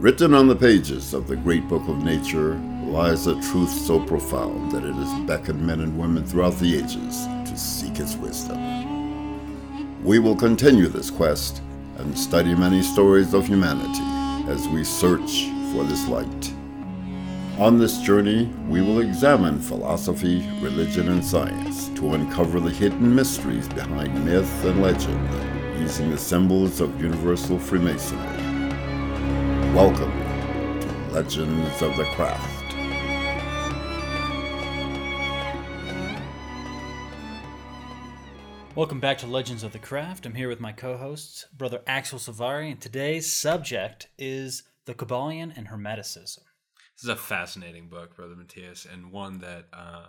Written on the pages of the great book of nature lies a truth so profound that it has beckoned men and women throughout the ages to seek its wisdom. We will continue this quest and study many stories of humanity as we search for this light. On this journey, we will examine philosophy, religion, and science to uncover the hidden mysteries behind myth and legend using the symbols of universal Freemasonry. Welcome to Legends of the Craft. Welcome back to Legends of the Craft. I'm here with my co hosts, Brother Axel Savari, and today's subject is the Kybalion and Hermeticism. This is a fascinating book, Brother Matthias, and one that uh,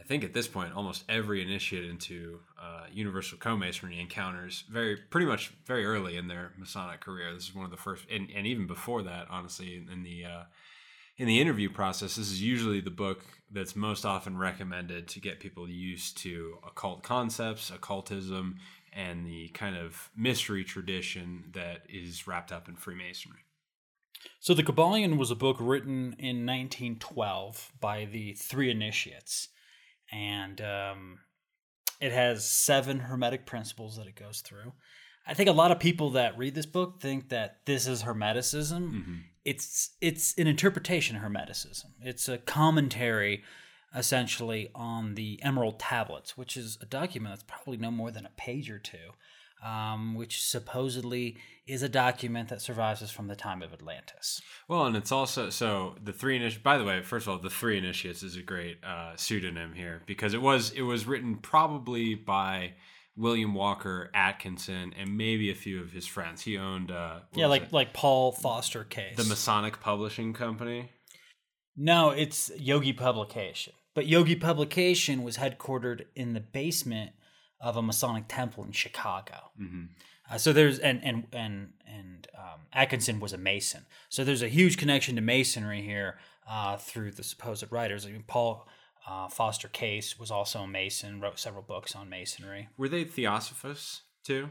I think at this point almost every initiate into uh, Universal Co-Masonry encounters very pretty much very early in their Masonic career. This is one of the first, and, and even before that, honestly, in the uh, in the interview process, this is usually the book that's most often recommended to get people used to occult concepts, occultism, and the kind of mystery tradition that is wrapped up in Freemasonry. So, The Kybalion was a book written in 1912 by the three initiates and um, it has seven hermetic principles that it goes through. I think a lot of people that read this book think that this is hermeticism. Mm-hmm. It's it's an interpretation of hermeticism. It's a commentary essentially on the Emerald Tablets, which is a document that's probably no more than a page or two um, which supposedly is a document that survives us from the time of Atlantis. Well, and it's also so the three initiates. By the way, first of all, the three initiates is a great uh, pseudonym here because it was it was written probably by William Walker Atkinson and maybe a few of his friends. He owned uh, yeah, like it? like Paul Foster Case, the Masonic Publishing Company. No, it's Yogi Publication. But Yogi Publication was headquartered in the basement of a Masonic temple in Chicago. Mm-hmm. Uh, so there's and and and and um, Atkinson was a Mason. So there's a huge connection to Masonry here uh, through the supposed writers. I mean, Paul uh, Foster Case was also a Mason, wrote several books on Masonry. Were they Theosophists too?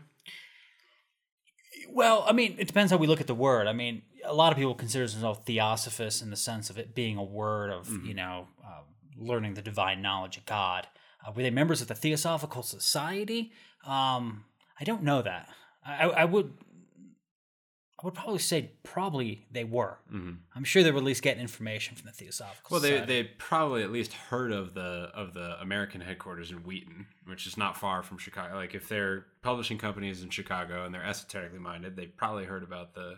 Well, I mean, it depends how we look at the word. I mean, a lot of people consider themselves Theosophists in the sense of it being a word of mm-hmm. you know uh, learning the divine knowledge of God. Uh, were they members of the Theosophical Society? Um, I don't know that. I, I, would. I would probably say probably they were. Mm-hmm. I'm sure they were at least getting information from the Theosophical. Well, they they probably at least heard of the of the American headquarters in Wheaton, which is not far from Chicago. Like if their publishing company is in Chicago and they're esoterically minded, they probably heard about the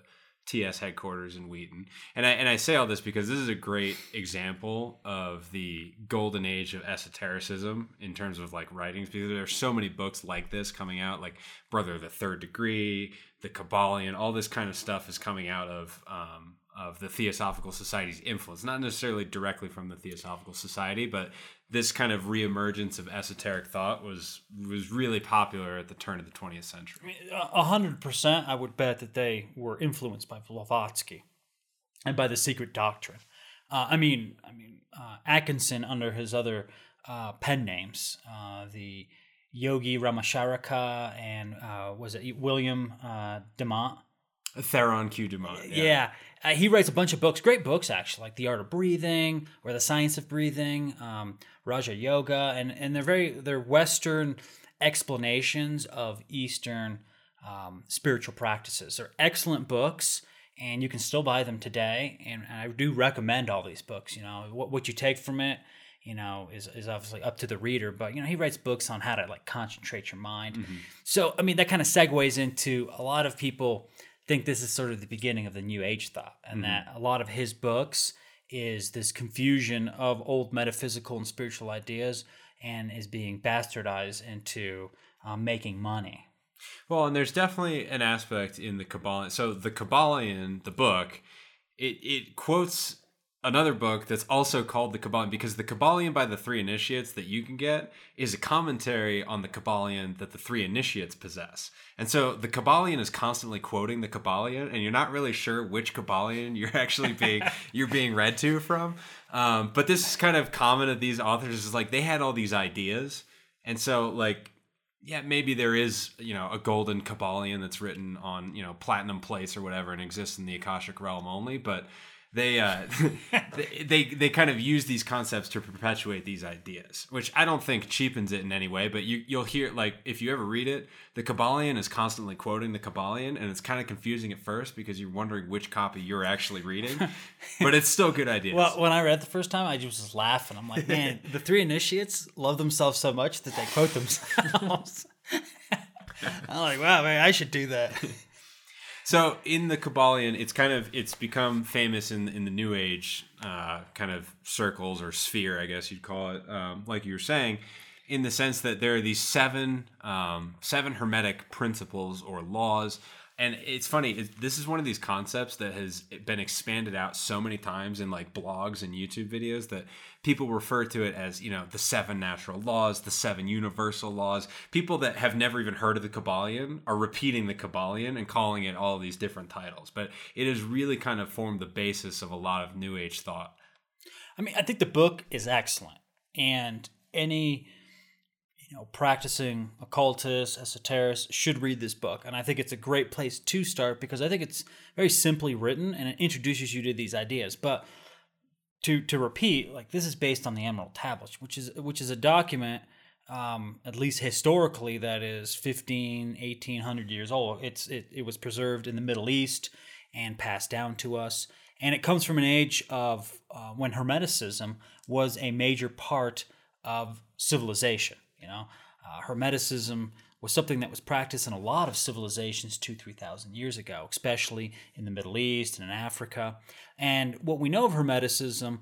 TS headquarters in Wheaton. And I, and I say all this because this is a great example of the golden age of esotericism in terms of like writings, because there are so many books like this coming out, like Brother of the Third Degree, The Kybalion, all this kind of stuff is coming out of um, of the Theosophical Society's influence, not necessarily directly from the Theosophical Society, but this kind of reemergence of esoteric thought was was really popular at the turn of the 20th century. A hundred percent, I would bet that they were influenced by Blavatsky and by the secret doctrine. Uh, I mean, I mean uh, Atkinson under his other uh, pen names, uh, the Yogi Ramacharaka and uh, was it William uh, Demant Theron Q. Dumont. Yeah. yeah. Uh, he writes a bunch of books, great books actually, like The Art of Breathing or The Science of Breathing, um, Raja Yoga, and and they're very they're Western explanations of Eastern um, spiritual practices. They're excellent books, and you can still buy them today. And, and I do recommend all these books. You know what what you take from it you know, is, is obviously up to the reader. But you know, he writes books on how to like concentrate your mind. Mm-hmm. So I mean, that kind of segues into a lot of people think this is sort of the beginning of the new age thought and mm-hmm. that a lot of his books is this confusion of old metaphysical and spiritual ideas and is being bastardized into um, making money well and there's definitely an aspect in the kabbalah so the Kybalion the book it, it quotes another book that's also called the Kybalion because the Kybalion by the Three Initiates that you can get is a commentary on the Kybalion that the Three Initiates possess. And so the Kybalion is constantly quoting the Kybalion, and you're not really sure which Kybalion you're actually being you're being read to from. Um, but this is kind of common of these authors is like they had all these ideas, and so like yeah, maybe there is, you know, a golden Kybalion that's written on, you know, platinum plates or whatever and exists in the Akashic realm only, but they uh they, they they kind of use these concepts to perpetuate these ideas, which I don't think cheapens it in any way, but you you'll hear like if you ever read it, the Kybalion is constantly quoting the Kybalion and it's kind of confusing at first because you're wondering which copy you're actually reading, but it's still good ideas. Well, when I read it the first time, I just was laughing. I'm like, man, the three initiates love themselves so much that they quote themselves. I'm like, wow, man, I should do that. So in the Kybalion, it's kind of it's become famous in in the New Age uh, kind of circles or sphere, I guess you'd call it, um, like you were saying, in the sense that there are these seven um, seven hermetic principles or laws. And it's funny. This is one of these concepts that has been expanded out so many times in like blogs and YouTube videos that people refer to it as you know the seven natural laws, the seven universal laws. People that have never even heard of the Kybalion are repeating the Kybalion and calling it all these different titles. But it has really kind of formed the basis of a lot of New Age thought. I mean, I think the book is excellent, and any you know practicing occultists, esoterics should read this book, and I think it's a great place to start because I think it's very simply written and it introduces you to these ideas. But to to repeat, like this is based on the Emerald Tablets, which is which is a document. Um, at least historically, that is 15, 1800 years old. It's it, it was preserved in the Middle East and passed down to us. And it comes from an age of uh, when Hermeticism was a major part of civilization. You know, uh, Hermeticism was something that was practiced in a lot of civilizations two, three thousand years ago, especially in the Middle East and in Africa. And what we know of Hermeticism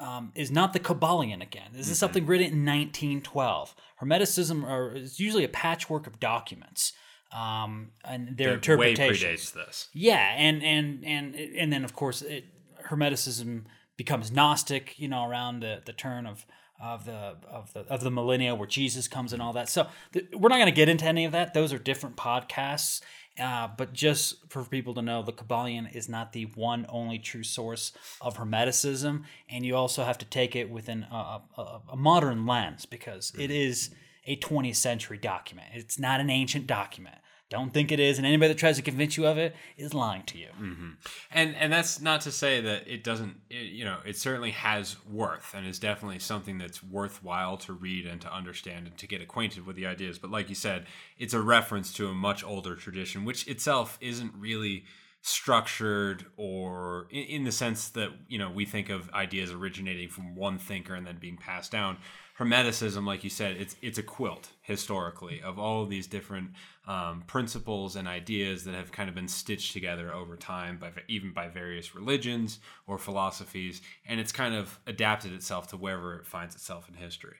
um, is not the Kybalion again. This is something written in 1912. Hermeticism are, is usually a patchwork of documents. Um, and their That way predates this. Yeah, and and and and then of course it, Hermeticism becomes Gnostic, you know, around the the turn of of the of the of the millennia where Jesus comes and all that. So th- we're not going to get into any of that. Those are different podcasts. Uh, but just for people to know, the Kybalion is not the one only true source of Hermeticism, and you also have to take it within a, a, a modern lens because it is a 20th century document. It's not an ancient document. Don't think it is, and anybody that tries to convince you of it is lying to you. Mm-hmm. and and that's not to say that it doesn't it, you know it certainly has worth and is definitely something that's worthwhile to read and to understand and to get acquainted with the ideas. But like you said it's a reference to a much older tradition which itself isn't really structured or in, in the sense that you know we think of ideas originating from one thinker and then being passed down hermeticism like you said it's it's a quilt historically of all of these different um, principles and ideas that have kind of been stitched together over time by even by various religions or philosophies and it's kind of adapted itself to wherever it finds itself in history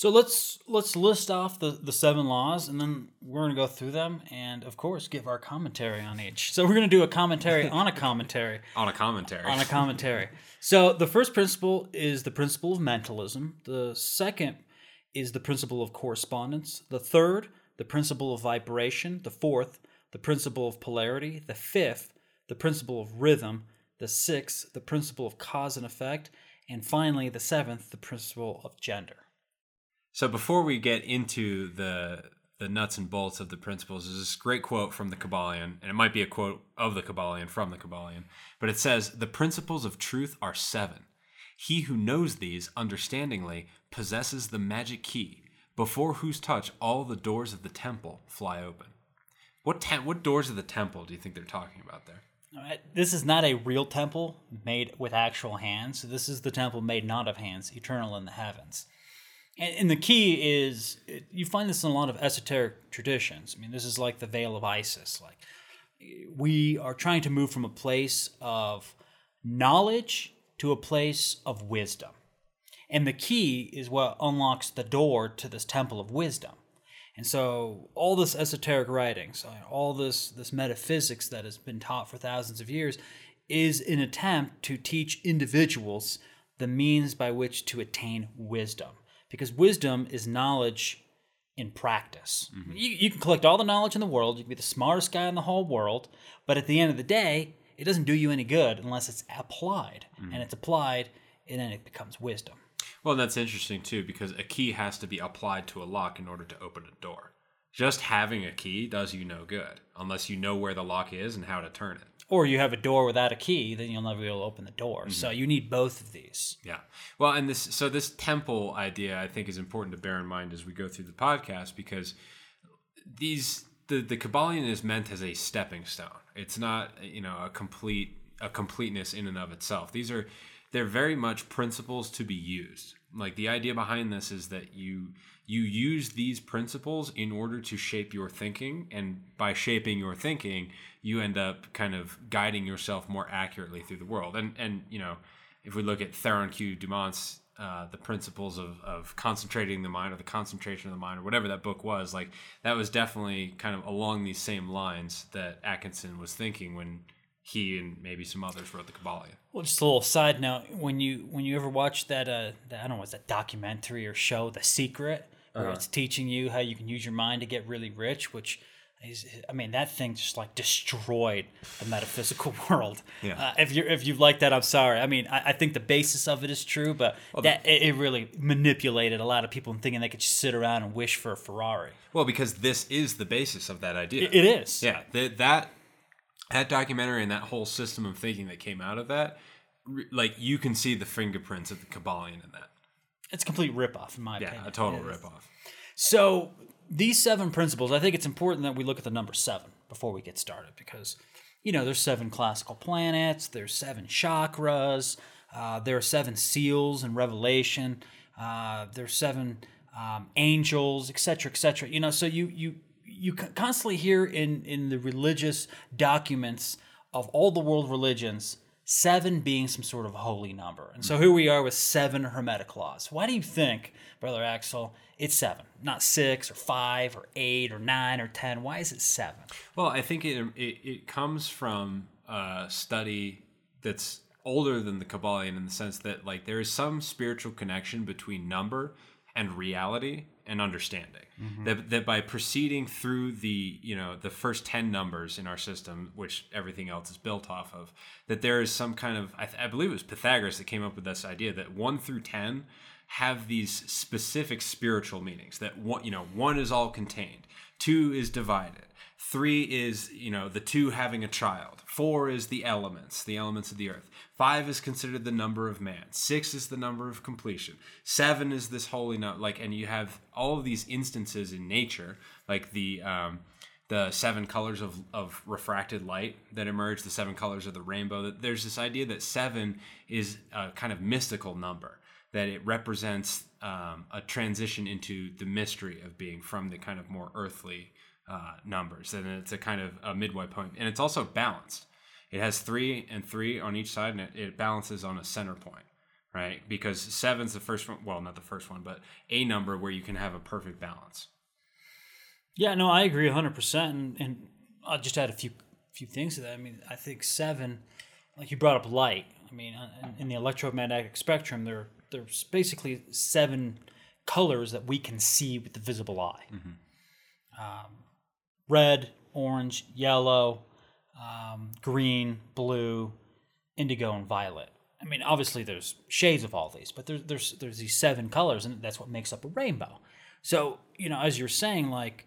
So let's let's list off the, the seven laws, and then we're gonna go through them, and of course give our commentary on each. So we're gonna do a commentary on a commentary on a commentary on a commentary. So the first principle is the principle of mentalism. The second is the principle of correspondence. The third, the principle of vibration. The fourth, the principle of polarity. The fifth, the principle of rhythm. The sixth, the principle of cause and effect. And finally, the seventh, the principle of gender. So before we get into the the nuts and bolts of the principles, there's this great quote from the Kybalion, and it might be a quote of the Kybalion from the Kybalion, but it says, "The principles of truth are seven. He who knows these understandingly possesses the magic key, before whose touch all the doors of the temple fly open." What te- what doors of the temple do you think they're talking about there? This is not a real temple made with actual hands. This is the temple made not of hands, eternal in the heavens. And, and the key is you find this in a lot of esoteric traditions. I mean, this is like the veil of Isis. Like we are trying to move from a place of knowledge to a place of wisdom. And the key is what unlocks the door to this temple of wisdom. And so all this esoteric writings, all this this metaphysics that has been taught for thousands of years is an attempt to teach individuals the means by which to attain wisdom. Because wisdom is knowledge in practice. Mm-hmm. You, you can collect all the knowledge in the world, you can be the smartest guy in the whole world, but at the end of the day, it doesn't do you any good unless it's applied. Mm. And it's applied and then it becomes wisdom. Well, that's interesting too because a key has to be applied to a lock in order to open a door. Just having a key does you no good unless you know where the lock is and how to turn it. Or you have a door without a key, then you'll never be able to open the door. So mm-hmm. you need both of these. Yeah. Well, and this so this temple idea I think is important to bear in mind as we go through the podcast because these the the Kybalion is meant as a stepping stone. It's not you know a complete a completeness in and of itself. These are they're very much principles to be used. Like the idea behind this is that you you use these principles in order to shape your thinking and by shaping your thinking you end up kind of guiding yourself more accurately through the world. And and you know, if we look at Theron Q. Dumont's uh, the principles of, of concentrating the mind or the concentration of the mind or whatever that book was like that was definitely kind of along these same lines that atkinson was thinking when he and maybe some others wrote the Kabbalah. Well, just a little side note: when you when you ever watch that, uh, I don't know, was that documentary or show, The Secret, where Uh-huh. it's teaching you how you can use your mind to get really rich, which is, I mean, that thing just like destroyed the metaphysical world. Yeah. Uh, if you if you like that, I'm sorry. I mean, I, I think the basis of it is true, but that it, it really manipulated a lot of people in thinking they could just sit around and wish for a Ferrari. Well, because this is the basis of that idea. It is. Yeah, that that that documentary and that whole system of thinking that came out of that, like you can see the fingerprints of the Kybalion in that. It's a complete ripoff, in my Yeah, opinion. a total ripoff. So these seven principles, I think it's important that we look at the number seven before we get started because, you know, there's seven classical planets, there's seven chakras, uh, there are seven seals in Revelation, uh, there's seven um, angels, etc., etc. You know, so you you you constantly hear in in the religious documents of all the world religions seven being some sort of holy number. And so here we are with seven hermetic laws. Why do you think, Brother Axel, it's seven, not six or five or eight or nine or ten? Why is it seven? Well, I think it, it it comes from a study that's older than the Kybalion in the sense that like there is some spiritual connection between number and reality and understanding. Mm-hmm. That that by proceeding through the you know the first ten numbers in our system, which everything else is built off of, that there is some kind of I, th- I believe it was Pythagoras that came up with this idea that one through ten have these specific spiritual meanings. That one you know one is all contained, two is divided, Three is, you know, the two having a child. Four is the elements, the elements of the earth. Five is considered the number of man. Six is the number of completion. Seven is this holy number. Like, and you have all of these instances in nature, like the um, the seven colors of, of refracted light that emerge, the seven colors of the rainbow. There's this idea that seven is a kind of mystical number that it represents um, a transition into the mystery of being from the kind of more earthly uh, numbers, and it's a kind of a midway point, and it's also balanced. It has three and three on each side, and it, it balances on a center point, right? Because seven's the first one. Well, not the first one, but a number where you can have a perfect balance. Yeah, no, I agree 100%. And, and I'll just add a few few things to that. I mean, I think seven, like you brought up light. I mean, uh, in, in the electromagnetic spectrum, there there's basically seven colors that we can see with the visible eye um, red, orange, yellow, um, green, blue, indigo, and violet. I mean, obviously there's shades of all these, but there's there's there's these seven colors, and that's what makes up a rainbow. So you know, as you're saying, like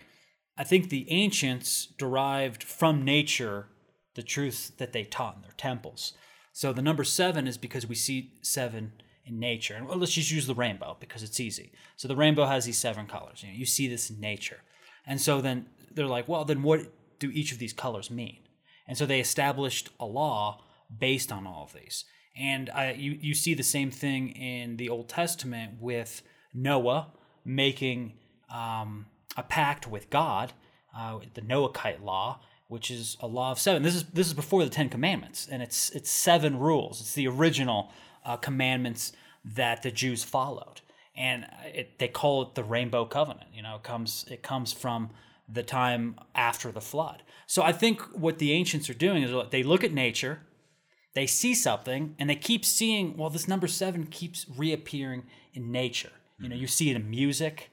I think the ancients derived from nature the truth that they taught in their temples. So the number seven is because we see seven in nature, and well, let's just use the rainbow because it's easy. So the rainbow has these seven colors. You know, you see this in nature, and so then they're like, well, then what do each of these colors mean? And so they established a law based on all of these. And you, you see the same thing in the Old Testament with Noah making um, a pact with God, uh, the Noahide law, which is a law of seven. This is this is before the Ten Commandments, and it's it's seven rules. It's the original uh, commandments that the Jews followed, and it, they call it the Rainbow Covenant. You know, it comes it comes from the time after the flood. So I think what the ancients are doing is they look at nature, they see something, and they keep seeing. Well, this number seven keeps reappearing in nature. You know, you see it in music,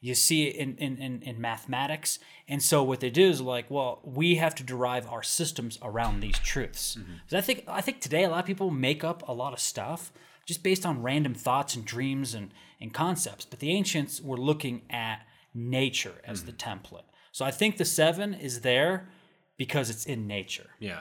you see it in, in, in, in mathematics. And so what they do is like, well, we have to derive our systems around these truths. Mm-hmm. 'Cause I think I think today a lot of people make up a lot of stuff just based on random thoughts and dreams and, and concepts. But the ancients were looking at nature as mm-hmm. the template. So I think the seven is there because it's in nature. Yeah.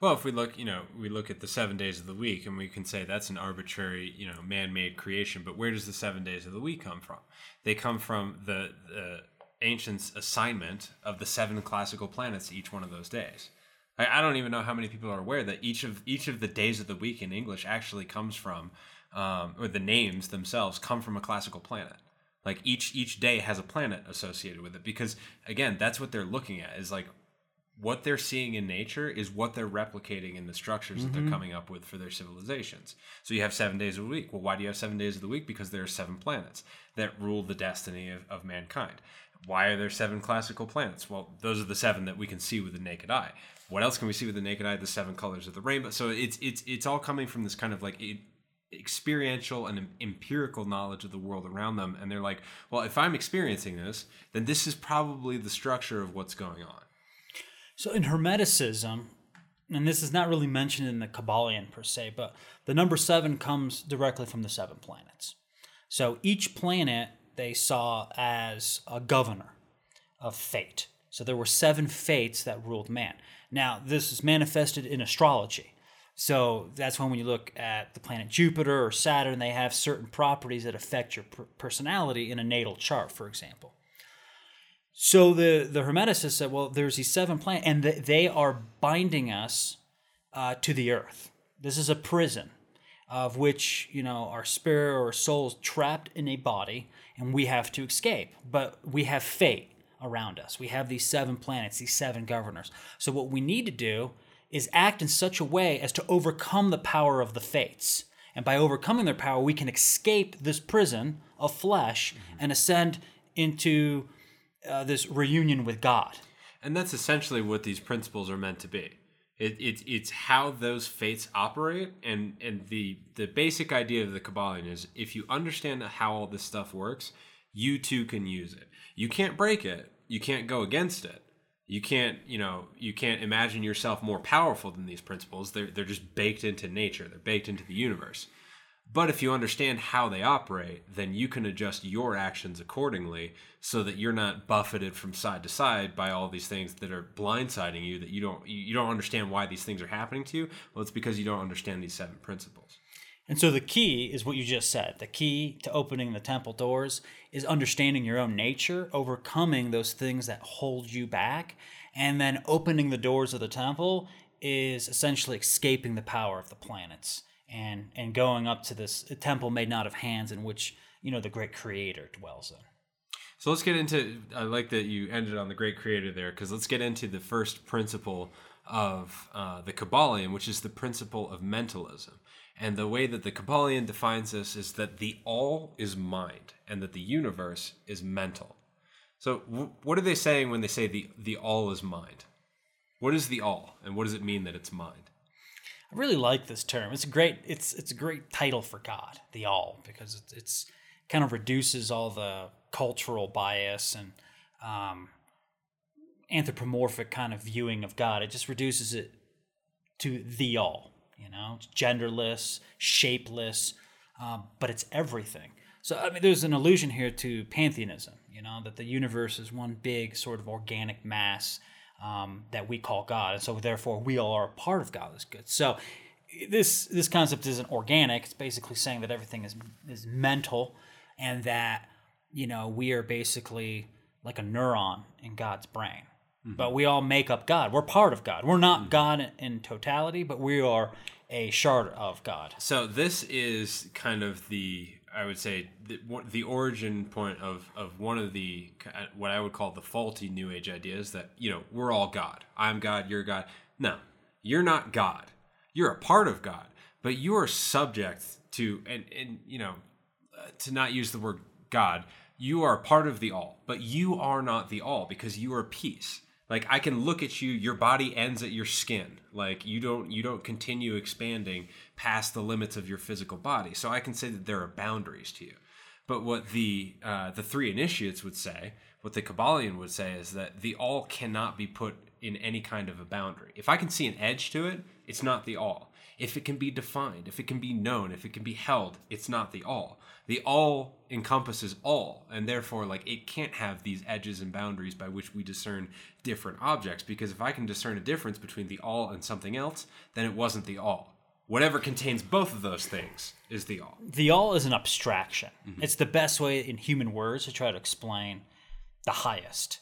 Well, if we look, you know, we look at the seven days of the week, and we can say that's an arbitrary, you know, man-made creation. But where does the seven days of the week come from? They come from the, the ancients' assignment of the seven classical planets each one of those days. I, I don't even know how many people are aware that each of each of the days of the week in English actually comes from, um, or the names themselves come from a classical planet. Like each each day has a planet associated with it because again, that's what they're looking at is like what they're seeing in nature is what they're replicating in the structures that they're mm-hmm. coming up with for their civilizations. So you have seven days of the week. Well, why do you have seven days of the week? Because there are seven planets that rule the destiny of, of mankind. Why are there seven classical planets? Well, those are the seven that we can see with the naked eye. What else can we see with the naked eye? The seven colors of the rainbow. So it's it's it's all coming from this kind of like experiential and empirical knowledge of the world around them. And they're like, well, if I'm experiencing this, then this is probably the structure of what's going on. So in Hermeticism, and this is not really mentioned in the Kybalion per se, but the number seven comes directly from the seven planets. So each planet they saw as a governor of fate. So there were seven fates that ruled man. Now, this is manifested in astrology. So that's when when you look at the planet Jupiter or Saturn, they have certain properties that affect your per- personality in a natal chart, for example. So the the Hermeticists said, well, there's these seven planets, and th- they are binding us uh, to the earth. This is a prison of which you know our spirit or soul is trapped in a body, and we have to escape. But we have fate around us. We have these seven planets, these seven governors. So what we need to do is act in such a way as to overcome the power of the fates. And by overcoming their power, we can escape this prison of flesh and ascend into uh, this reunion with God. And that's essentially what these principles are meant to be. It, it, it's how those fates operate, and, and the, the basic idea of the Kybalion is if you understand how all this stuff works, you too can use it. You can't break it, you can't go against it. You can't, you know, you can't imagine yourself more powerful than these principles. They're, they're just baked into nature, they're baked into the universe. But if you understand how they operate, then you can adjust your actions accordingly so that you're not buffeted from side to side by all these things that are blindsiding you that you don't you don't understand why these things are happening to you. Well, it's because you don't understand these seven principles. And so the key is what you just said. The key to opening the temple doors is understanding your own nature, overcoming those things that hold you back, and then opening the doors of the temple is essentially escaping the power of the planets and and going up to this temple made not of hands in which, you know, the great creator dwells in. So let's get into. I like that you ended on the great creator there because let's get into the first principle of uh, the Kybalion, which is the principle of mentalism. And the way that the Kybalion defines this is that the all is mind and that the universe is mental. So, w- what are they saying when they say the, the all is mind? What is the all, and what does it mean that it's mind? I really like this term. It's a great. It's it's a great title for God, the All, because it's, it's kind of reduces all the cultural bias and um, anthropomorphic kind of viewing of God. It just reduces it to the All. You know, it's genderless, shapeless, um, but it's everything. So I mean, there's an allusion here to pantheism. You know, that the universe is one big sort of organic mass um, that we call God, and so therefore we all are a part of God. Is good. So this this concept isn't organic. It's basically saying that everything is is mental, and that you know we are basically like a neuron in God's brain. But we all make up God. We're part of God. We're not God in, in totality, but we are a shard of God. So this is kind of the I would say the, the origin point of of one of the what I would call the faulty New Age ideas that you know we're all God. I'm God. You're God. No, you're not God. You're a part of God, but you are subject to and and you know to not use the word God. You are part of the all, but you are not the all because you are piece like i can look at you your body ends at your skin. Like you don't you don't continue expanding past the limits of your physical body. So i can say that there are boundaries to you. But what the uh, the three initiates would say what the kybalion would say is that the all cannot be put in any kind of a boundary. If i can see an edge to it it's not the all If it can be defined, if it can be known, if it can be held, it's not the all. The all encompasses all, and therefore, like, it can't have these edges and boundaries by which we discern different objects. Because if I can discern a difference between the all and something else, then it wasn't the all. Whatever contains both of those things is the all. The all is an abstraction. Mm-hmm. It's the best way in human words to try to explain the highest.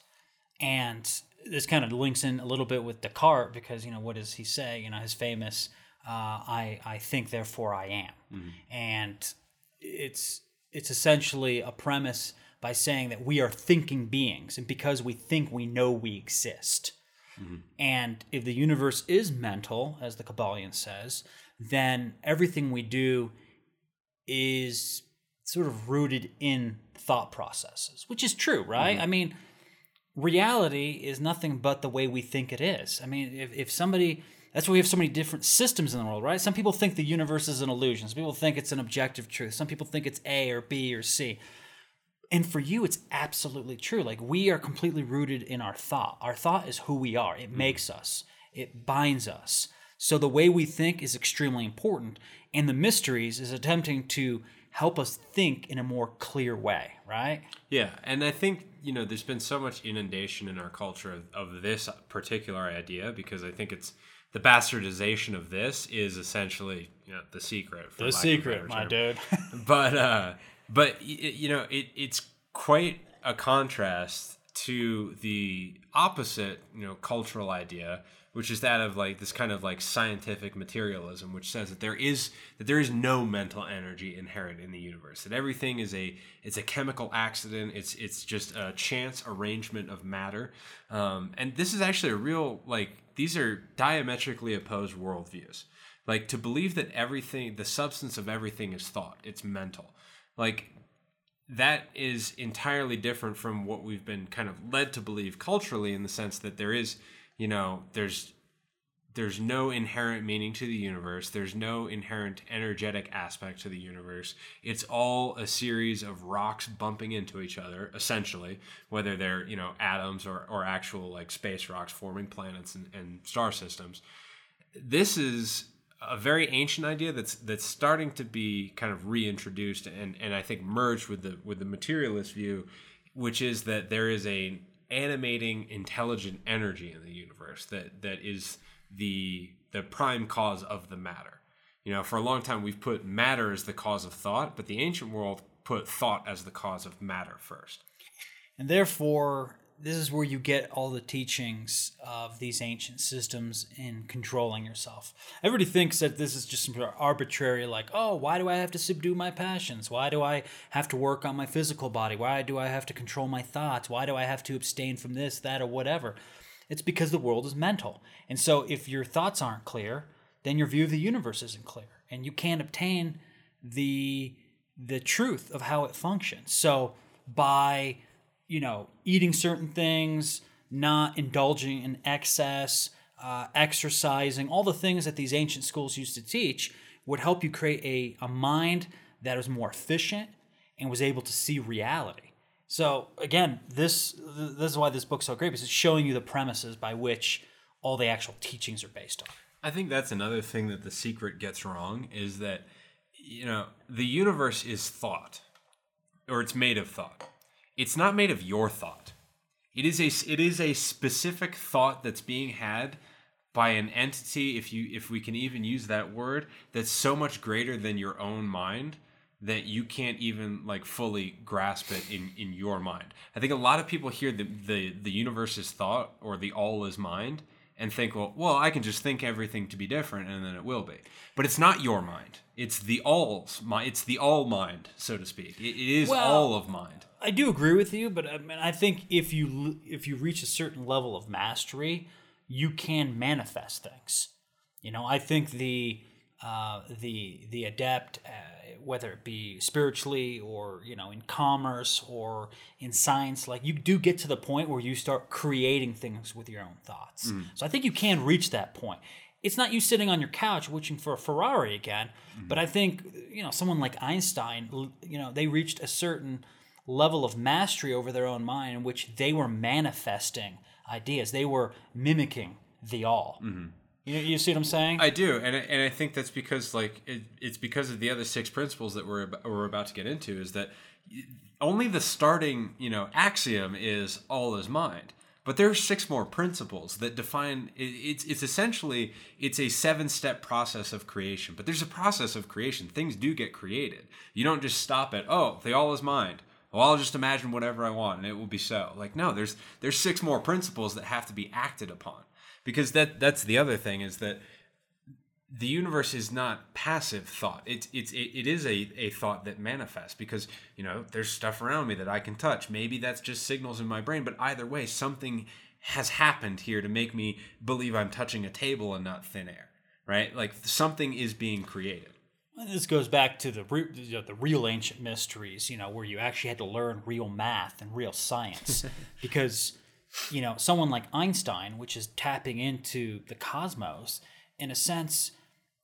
And this kind of links in a little bit with Descartes because, you know, what does he say? You know, his famous, uh, I, I think, therefore I am. Mm-hmm. And it's, it's essentially a premise by saying that we are thinking beings. And because we think, we know we exist. Mm-hmm. And if the universe is mental, as the Kybalion says, then everything we do is sort of rooted in thought processes, which is true, right? Mm-hmm. I mean, reality is nothing but the way we think it is. I mean, if, if somebody, that's why we have so many different systems in the world, right? Some people think the universe is an illusion. Some people think it's an objective truth. Some people think it's A or B or C. And for you, it's absolutely true. Like we are completely rooted in our thought. Our thought is who we are. It makes us. It binds us. So the way we think is extremely important. And the mysteries is attempting to help us think in a more clear way, right? Yeah, and I think you know there's been so much inundation in our culture of, of this particular idea because I think it's the bastardization of this is essentially you know the secret. lack of a dude. but uh but you know it it's quite a contrast to the opposite you know cultural idea which is that of like this kind of like scientific materialism which says that there is that there is no mental energy inherent in the universe that everything is a it's a chemical accident it's it's just a chance arrangement of matter um, and this is actually a real like these are diametrically opposed worldviews. Like to believe that everything the substance of everything is thought it's mental. Like that is entirely different from what we've been kind of led to believe culturally in the sense that there is you know there's there's no inherent meaning to the universe. There's no inherent energetic aspect to the universe. It's all a series of rocks bumping into each other essentially whether they're you know atoms or, or actual like space rocks forming planets and, and star systems. This is a very ancient idea that's that's starting to be kind of reintroduced and and I think merged with the with the materialist view, which is that there is a animating intelligent energy in the universe that that is the the prime cause of the matter. You know, for a long time we've put matter as the cause of thought, but the ancient world put thought as the cause of matter first. And therefore, this is where you get all the teachings of these ancient systems in controlling yourself. Everybody thinks that this is just some arbitrary, like, oh, why do I have to subdue my passions? Why do I have to work on my physical body? Why do I have to control my thoughts? Why do I have to abstain from this, that, or whatever? It's because the world is mental. And so if your thoughts aren't clear, then your view of the universe isn't clear. And you can't obtain the the truth of how it functions. So by you know, eating certain things, not indulging in excess, uh, exercising, all the things that these ancient schools used to teach would help you create a, a mind that was more efficient and was able to see reality. So again, this this is why this book's so great because it's showing you the premises by which all the actual teachings are based on. I think that's another thing that the secret gets wrong is that you know the universe is thought or it's made of thought. It's not made of your thought. It is a it is a specific thought that's being had by an entity if you if we can even use that word that's so much greater than your own mind that you can't even like fully grasp it in in your mind. I think a lot of people hear the the the universe is thought or the all is mind and think, well, well, I can just think everything to be different and then it will be. But it's not your mind. It's the all's mind. It's the all mind, so to speak. It, it is Well- all of mind. I do agree with you, but I mean, I think if you if you reach a certain level of mastery, you can manifest things. You know, I think the uh, the the adept, uh, whether it be spiritually or you know in commerce or in science, like you do get to the point where you start creating things with your own thoughts. Mm. So I think you can reach that point. It's not you sitting on your couch wishing for a Ferrari again, mm-hmm. but I think you know someone like Einstein, you know, they reached a certain level of mastery over their own mind in which they were manifesting ideas. They were mimicking the all. Mm-hmm. You, you see what I'm saying? I do, and I, and I think that's because like it, it's because of the other six principles that we're we're about to get into is that only the starting you know axiom is all is mind, but there are six more principles that define it, it's it's essentially it's a seven step process of creation. But there's a process of creation. Things do get created. You don't just stop at oh the all is mind. Well, I'll just imagine whatever I want and it will be so. Like no, there's there's six more principles that have to be acted upon because that that's the other thing is that the universe is not passive thought. It's it's it, it is a, a thought that manifests because you know there's stuff around me that I can touch. Maybe that's just signals in my brain, but either way, something has happened here to make me believe I'm touching a table and not thin air. Right? Like something is being created. This goes back to the re- you know, the real ancient mysteries, you know, where you actually had to learn real math and real science, because you know someone like Einstein, which is tapping into the cosmos, in a sense,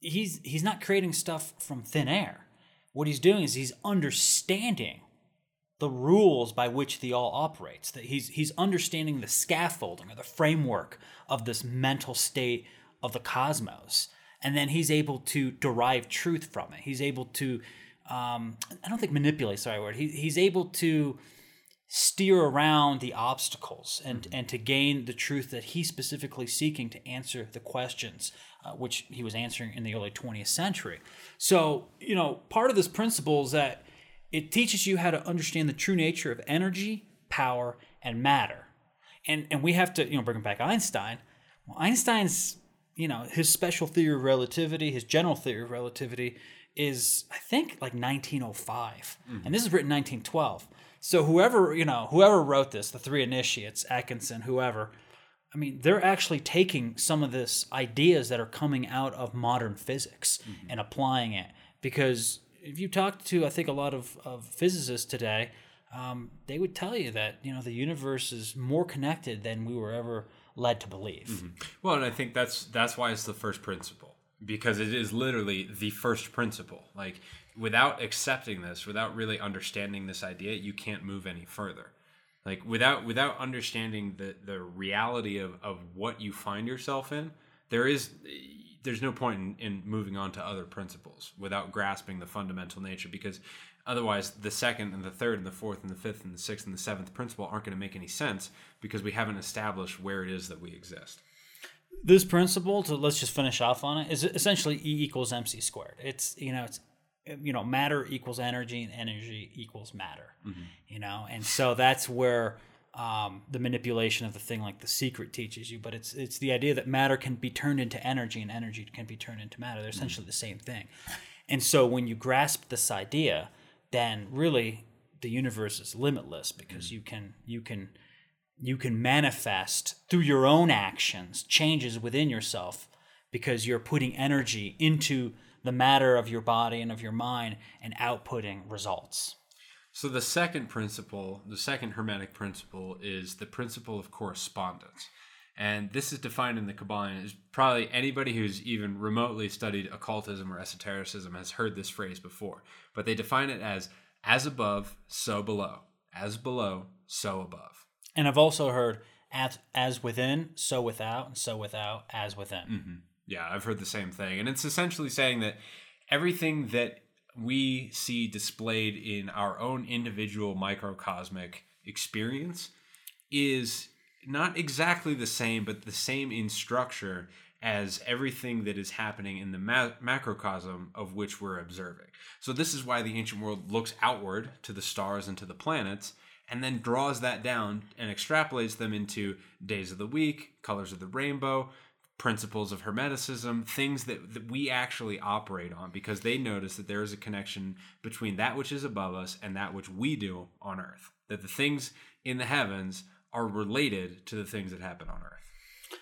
he's he's not creating stuff from thin air. What he's doing is he's understanding the rules by which the all operates. That he's he's understanding the scaffolding or the framework of this mental state of the cosmos, and then he's able to derive truth from it. He's able to, um, I don't think manipulate. Sorry, word. He, he's able to steer around the obstacles and and to gain the truth that he's specifically seeking to answer the questions uh, which he was answering in the early 20th century. So you know part of this principle is that it teaches you how to understand the true nature of energy power and matter. And and we have to you know bring back einstein. Well, einstein's you know his special theory of relativity his general theory of relativity is i think like 1905 and this is written 1912 so whoever you know, whoever wrote this, the three initiates, Atkinson, whoever, I mean, they're actually taking some of this ideas that are coming out of modern physics and applying it. Because if you talk to, I think a lot of, of physicists today, um, they would tell you that you know the universe is more connected than we were ever led to believe. Well, and I think that's that's why it's the first principle because it is literally the first principle. Like without accepting this, without really understanding this idea, you can't move any further. Like without without understanding the the reality of of what you find yourself in, there is there's no point in, in moving on to other principles without grasping the fundamental nature because otherwise the second and the third and the fourth and the fifth and the sixth and the seventh principle aren't going to make any sense because we haven't established where it is that we exist This principle, to let's just finish off on it, is essentially E equals mc squared. It's you know it's Uh, you know matter equals energy and energy equals matter. Mm-hmm. You know, and so that's where um, the manipulation of the thing like the secret teaches you. But it's it's the idea that matter can be turned into energy and energy can be turned into matter. They're essentially mm-hmm. the same thing. And so when you grasp this idea, then really the universe is limitless because mm-hmm. you can you can you can manifest through your own actions changes within yourself because you're putting energy into the matter of your body and of your mind and outputting results. So the second principle, the second hermetic principle, is the principle of correspondence. And this is defined in the Kabbalah. Is probably anybody who's even remotely studied occultism or esotericism has heard this phrase before. But they define it as as above, so below. As below, so above. And I've also heard as, as within, so without, and so without, as within. Mm-hmm. Yeah, I've heard the same thing. And it's essentially saying that everything that we see displayed in our own individual microcosmic experience is not exactly the same, but the same in structure as everything that is happening in the ma- macrocosm of which we're observing. So, this is why the ancient world looks outward to the stars and to the planets and then draws that down and extrapolates them into days of the week, colors of the rainbow, principles of hermeticism, things that, that we actually operate on because they notice that there is a connection between that which is above us and that which we do on earth. That the things in the heavens are related to the things that happen on earth.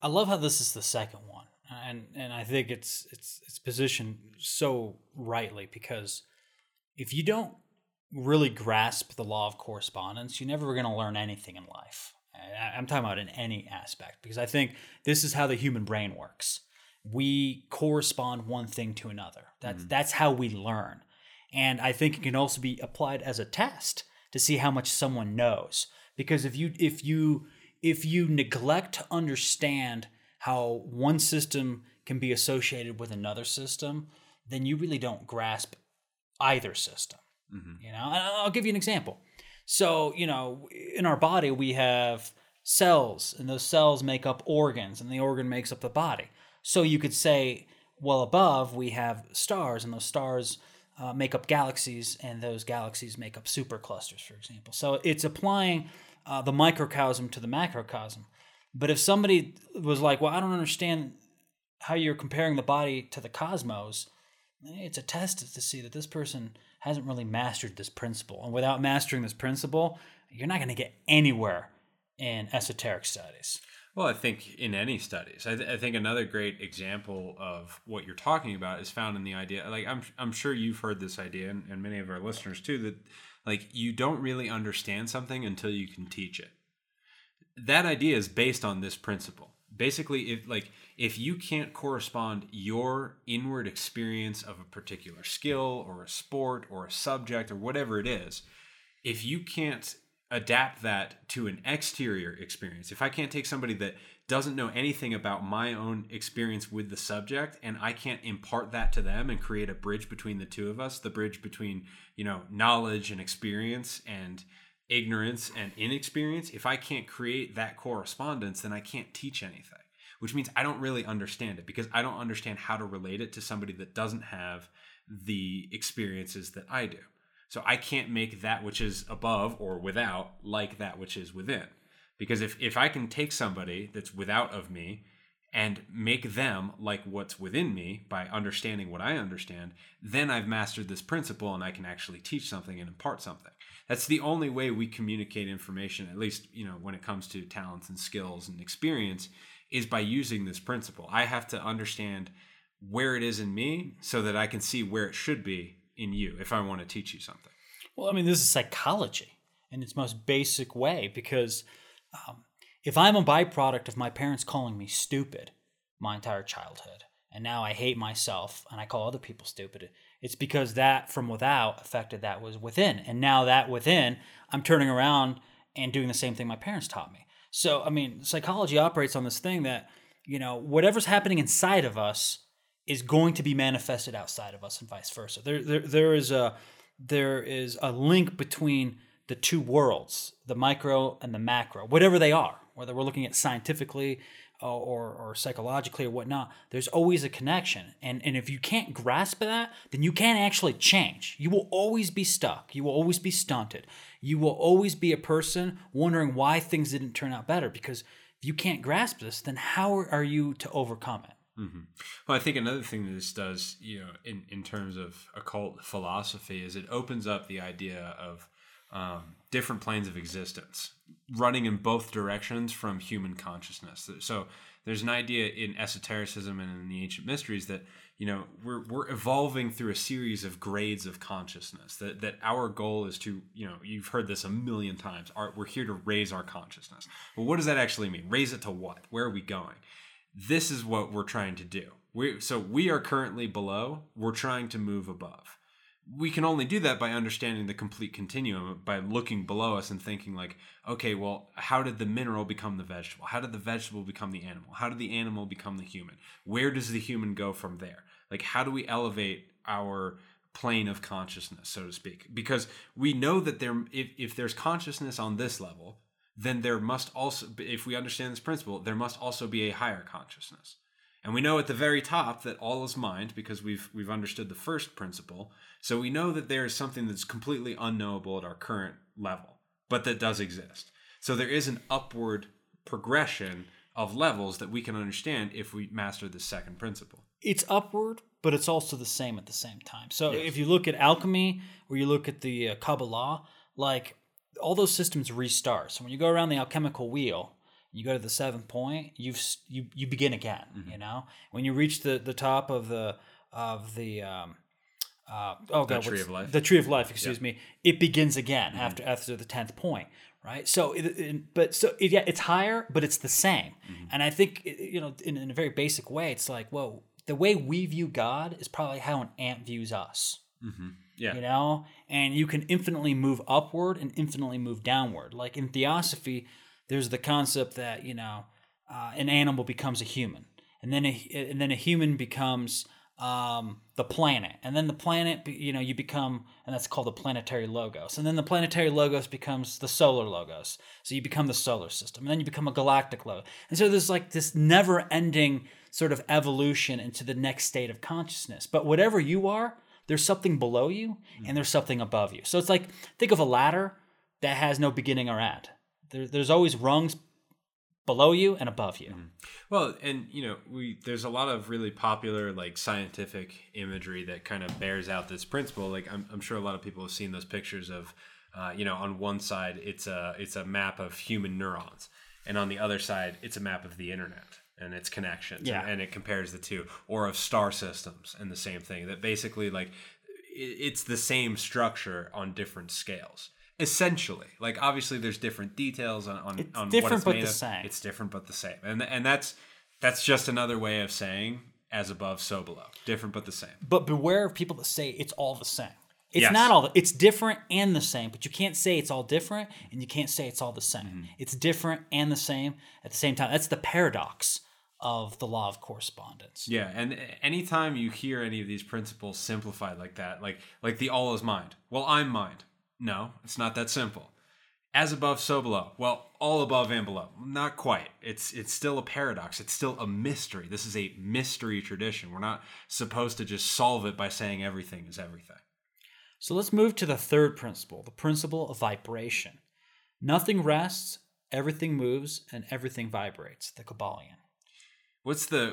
I love how this is the second one, and and I think it's it's it's positioned so rightly because if you don't really grasp the law of correspondence, you're never going to learn anything in life. I'm talking about in any aspect because I think this is how the human brain works. We correspond one thing to another. That's mm-hmm. that's how we learn, and I think it can also be applied as a test to see how much someone knows. Because if you if you if you neglect to understand how one system can be associated with another system, then you really don't grasp either system. Mm-hmm. You know, and I'll give you an example. So, you know, in our body, we have cells, and those cells make up organs, and the organ makes up the body. So you could say, well, above we have stars, and those stars uh, make up galaxies, and those galaxies make up superclusters, for example. So it's applying uh, the microcosm to the macrocosm. But if somebody was like, well, I don't understand how you're comparing the body to the cosmos, it's a test to see that this person hasn't really mastered this principle. And without mastering this principle, you're not going to get anywhere in esoteric studies. Well, I think in any studies, I, th- I think another great example of what you're talking about is found in the idea. Like I'm, I'm sure you've heard this idea, and, and many of our listeners too. That like you don't really understand something until you can teach it. That idea is based on this principle. Basically, if like if you can't correspond your inward experience of a particular skill or a sport or a subject or whatever it is, if you can't adapt that to an exterior experience, if I can't take somebody that doesn't know anything about my own experience with the subject and I can't impart that to them and create a bridge between the two of us, the bridge between, you know, knowledge and experience and ignorance and inexperience, if I can't create that correspondence, then I can't teach anything which means I don't really understand it because I don't understand how to relate it to somebody that doesn't have the experiences that I do. So I can't make that which is above or without like that which is within. Because if, if I can take somebody that's without of me and make them like what's within me by understanding what I understand, then I've mastered this principle and I can actually teach something and impart something. That's the only way we communicate information, at least, you know, when it comes to talents and skills and experience, is by using this principle. I have to understand where it is in me so that I can see where it should be in you if I want to teach you something. Well, I mean, this is psychology in its most basic way because um, if I'm a byproduct of my parents calling me stupid my entire childhood, and now I hate myself and I call other people stupid, it's because that from without affected that was within. And now that within, I'm turning around and doing the same thing my parents taught me. So, I mean, psychology operates on this thing that, you know, whatever's happening inside of us is going to be manifested outside of us and vice versa. There, there, there is a there is a link between the two worlds, the micro and the macro, whatever they are, whether we're looking at scientifically or, or psychologically or whatnot, there's always a connection. And, and if you can't grasp that, then you can't actually change. You will always be stuck. You will always be stunted. You will always be a person wondering why things didn't turn out better because if you can't grasp this, then how are you to overcome it? Mm-hmm. Well, I think another thing that this does, you know, in, in terms of occult philosophy, is it opens up the idea of um, different planes of existence running in both directions from human consciousness. So there's an idea in esotericism and in the ancient mysteries that you know we're we're evolving through a series of grades of consciousness. That that our goal is to you know you've heard this a million times. Our, we're here to raise our consciousness. Well, what does that actually mean? Raise it to what? Where are we going? This is what we're trying to do. We so we are currently below. We're trying to move above we can only do that by understanding the complete continuum by looking below us and thinking like okay well how did the mineral become the vegetable? How did the vegetable become the animal? How did the animal become the human? Where does the human go from there? Like how do we elevate our plane of consciousness so to speak? Because we know that there if, if there's consciousness on this level then there must also if we understand this principle there must also be a higher consciousness and we know at the very top that all is mind because we've we've understood the first principle. So we know that there is something that's completely unknowable at our current level, but that does exist. So there is an upward progression of levels that we can understand if we master the second principle. It's upward, but it's also the same at the same time. So yes. if you look at alchemy or you look at the uh, Kabbalah, like all those systems restart. So when you go around the alchemical wheel, you go to the seventh point, you've you you begin again. Mm-hmm. You know, when you reach the the top of the of the um, uh, oh the god, tree of life. The tree of life. Excuse me. It begins again mm-hmm. after after the tenth point, right? So, it, it, but so it, yeah, it's higher, but it's the same. Mm-hmm. And I think you know, in, in a very basic way, it's like, well, the way we view God is probably how an ant views us. Mm-hmm. Yeah. You know, and you can infinitely move upward and infinitely move downward. Like in theosophy, there's the concept that you know uh, an animal becomes a human, and then a, and then a human becomes um, the planet, and then the planet, you know, you become, and that's called the planetary logos, and then the planetary logos becomes the solar logos, so you become the solar system, and then you become a galactic logo, and so there's like this never-ending sort of evolution into the next state of consciousness. But whatever you are, there's something below you, and there's something above you. So it's like think of a ladder that has no beginning or end. There, there's always rungs below you and above you. Well, and you know, we there's a lot of really popular like scientific imagery that kind of bears out this principle. Like I'm, I'm sure a lot of people have seen those pictures of, uh, you know, on one side it's a it's a map of human neurons, and on the other side it's a map of the internet and its connections. Yeah. and, and it compares the two, or of star systems, and the same thing. That basically like i- it's the same structure on different scales. Essentially, like obviously, there's different details on on, on what different it's but made the of. same. It's different but the same, and and that's that's just another way of saying as above, so below. Different but the same. But beware of people that say it's all the same. It's Yes. not all. It's different and the same. But you can't say it's all different, and you can't say it's all the same. Mm-hmm. It's different and the same at the same time. That's the paradox of the law of correspondence. Yeah, and anytime you hear any of these principles simplified like that, like like the all is mind. Well, I'm mind. No, it's not that simple. As above, so below. Well, all above and below. Not quite. It's it's still a paradox. It's still a mystery. This is a mystery tradition. We're not supposed to just solve it by saying everything is everything. So let's move to the third principle, the principle of vibration. Nothing rests, everything moves, and everything vibrates. The Kybalion. What's the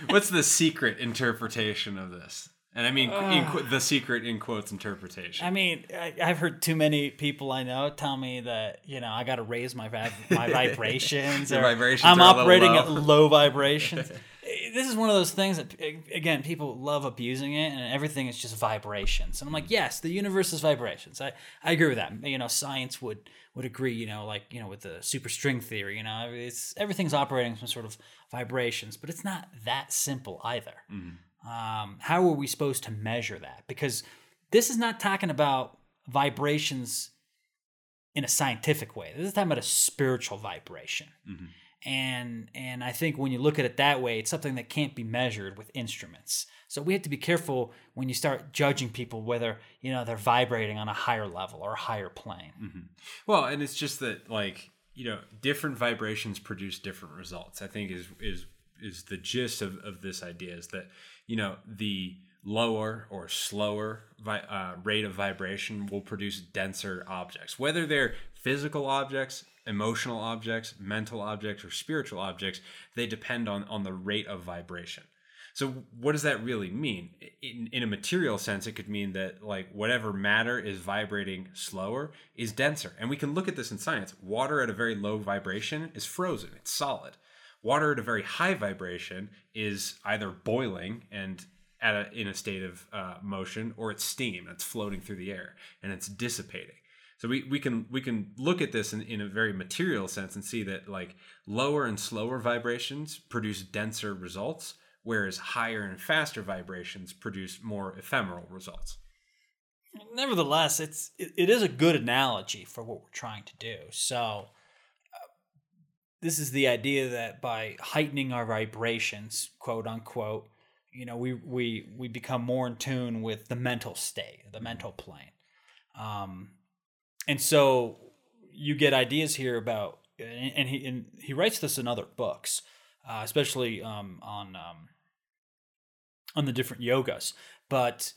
what's the secret interpretation of this? And I mean in, ah. qu- the secret in quotes interpretation. I mean, I, I've heard too many people I know tell me that you know I got to raise my vib- my vibrations. Or vibrations I'm operating low. at low vibrations. Eh, this is one of those things that eh, again people love abusing it, and everything is just vibrations. And I'm like, yes, the universe is vibrations. I, I agree with that. You know, science would would agree. You know, like you know with the superstring theory. You know, it's everything's operating some sort of vibrations, but it's not that simple either mm-hmm. Um, how are we supposed to measure that? Because this is not talking about vibrations in a scientific way. This is talking about a spiritual vibration. And and I think when you look at it that way, it's something that can't be measured with instruments. So we have to be careful when you start judging people whether you know they're vibrating on a higher level or a higher plane. Well, and it's just that like you know different vibrations produce different results. I think is is is the gist of, of this idea is that you know the lower or slower vi- uh, rate of vibration will produce denser objects, whether they're physical objects, emotional objects, mental objects, or spiritual objects. They depend on on the rate of vibration. So what does that really mean? In, in a material sense, it could mean that like whatever matter is vibrating slower is denser. And we can look at this in science. Water at a very low vibration is frozen. It's solid. Water at a very high vibration is either boiling and at a, in a state of uh, motion or it's steam. that's floating through the air and it's dissipating. So we, we can we can look at this in, in a very material sense and see that like lower and slower vibrations produce denser results, whereas higher and faster vibrations produce more ephemeral results. Nevertheless, it's it, it is a good analogy for what we're trying to do. So this is the idea that by heightening our vibrations, quote unquote, you know, we we we become more in tune with the mental state, the mental plane. Um, and so you get ideas here about, and, and he and he writes this in other books, uh, especially um, on um, on the different yogas. But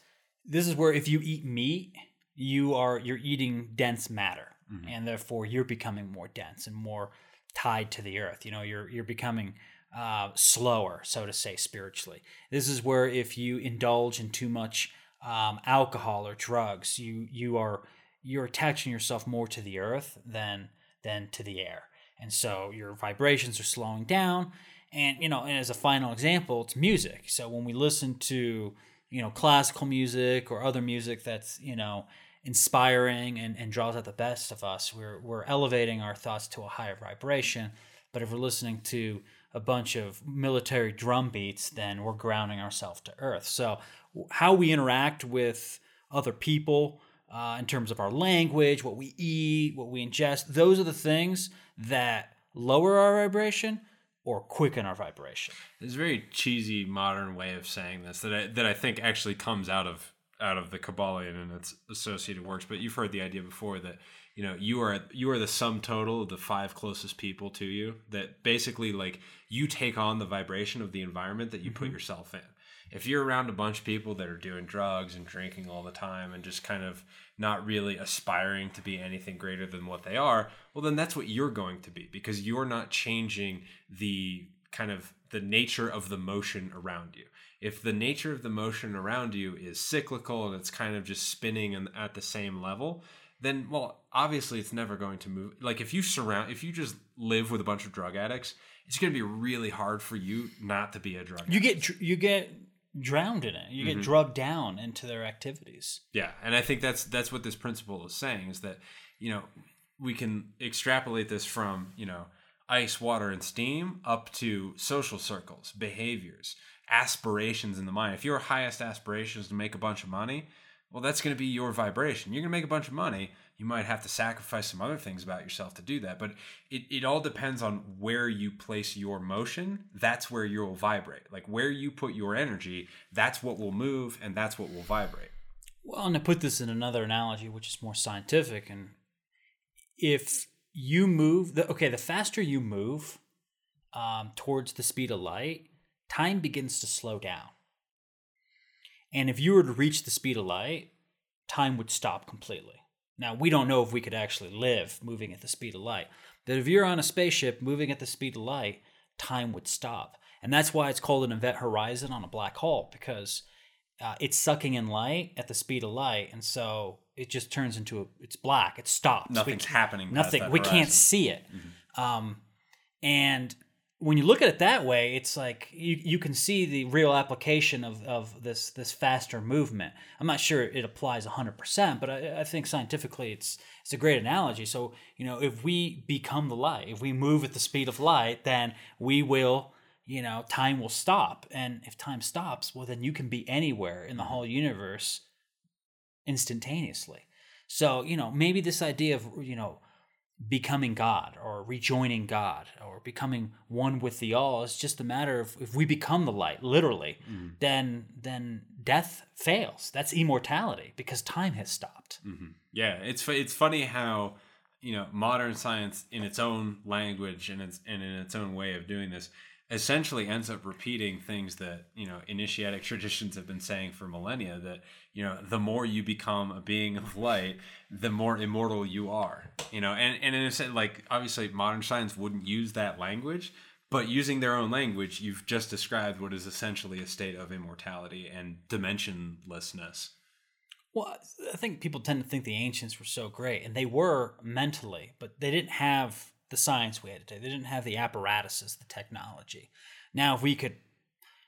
this is where if you eat meat, you are you're eating dense matter, and therefore you're becoming more dense and more tied to the earth. You know, you're you're becoming uh, slower, so to say, spiritually. This is where if you indulge in too much um, alcohol or drugs, you you are you're attaching yourself more to the earth than than to the air, and so your vibrations are slowing down. And you know, and as a final example, it's music. So when we listen to you know classical music or other music that's you know inspiring and, and draws out the best of us, we're we're elevating our thoughts to a higher vibration. But if we're listening to a bunch of military drum beats, then we're grounding ourselves to earth. So, how we interact with other people uh, in terms of our language, what we eat, what we ingest, those are the things that lower our vibration, or quicken our vibration. There's a very cheesy modern way of saying this that I, that I think actually comes out of out of the Kybalion and its associated works. But you've heard the idea before that you know you are you are the sum total of the five closest people to you. That basically like you take on the vibration of the environment that you put mm-hmm. yourself in. If you're around a bunch of people that are doing drugs and drinking all the time and just kind of not really aspiring to be anything greater than what they are, well then that's what you're going to be because you're not changing the kind of the nature of the motion around you if the nature of the motion around you is cyclical and it's kind of just spinning and at the same level then well obviously it's never going to move like if you surround if you just live with a bunch of drug addicts it's going to be really hard for you not to be a drug You addict. get you get drowned in it. You get mm-hmm. drugged down into their activities. Yeah, and I think that's that's what this principle is saying is that you know we can extrapolate this from you know ice, water, and steam up to social circles, behaviors, aspirations in the mind. If your highest aspiration is to make a bunch of money, well, that's going to be your vibration. You're going to make a bunch of money. You might have to sacrifice some other things about yourself to do that, but it, it all depends on where you place your motion. That's where you'll vibrate. Like where you put your energy, that's what will move and that's what will vibrate. Well, and to put this in another analogy, which is more scientific, and if you move, the, okay, the faster you move um, towards the speed of light, time begins to slow down. And if you were to reach the speed of light, time would stop completely. Now, we don't know if we could actually live moving at the speed of light, but if you're on a spaceship moving at the speed of light, time would stop. And that's why it's called an event horizon on a black hole, because uh, it's sucking in light at the speed of light, and so it just turns into a, it's black. It stops. Nothing's can't- happening. Nothing. We can't horizon. Mm-hmm. see it. Um, and when you look at it that way, it's like you, you can see the real application of, of this this faster movement. I'm not sure it applies 100%, but I, I think scientifically it's it's a great analogy. So, you know, if we become the light, if we move at the speed of light, then we will, you know, time will stop. And if time stops, well, then you can be anywhere in the mm-hmm. whole universe instantaneously. So, you know, maybe this idea of, you know, becoming God or rejoining God or becoming one with the all. It's just a matter of if we become the light, literally, mm-hmm. then then death fails. That's immortality because time has stopped. Mm-hmm. Yeah, it's it's funny how you know modern science, in its own language and its and in its own way of doing this, essentially ends up repeating things that you know initiatic traditions have been saying for millennia. That you know, the more you become a being of light, the more immortal you are. You know, and and in a sense, like obviously modern science wouldn't use that language. But using their own language, you've just described what is essentially a state of immortality and dimensionlessness. Well, I think people tend to think the ancients were so great, and they were mentally, but they didn't have the science we had today. They didn't have the apparatuses, the technology. Now, if we could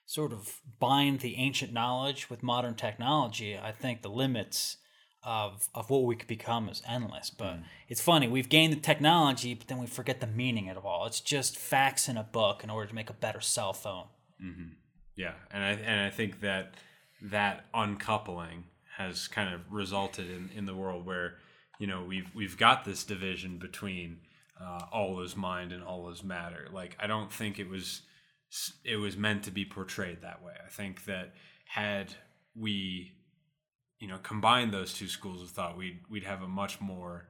sort of bind the ancient knowledge with modern technology, I think the limits of of what we could become is endless. But mm. it's funny, we've gained the technology, but then we forget the meaning of it all. It's just facts in a book in order to make a better cell phone. Mm-hmm. Yeah, and I and I think that that uncoupling has kind of resulted in, in the world where you know we've we've got this division between uh, all is mind and all is matter. Like I don't think it was it was meant to be portrayed that way. I think that had we you know combined those two schools of thought, we'd we'd have a much more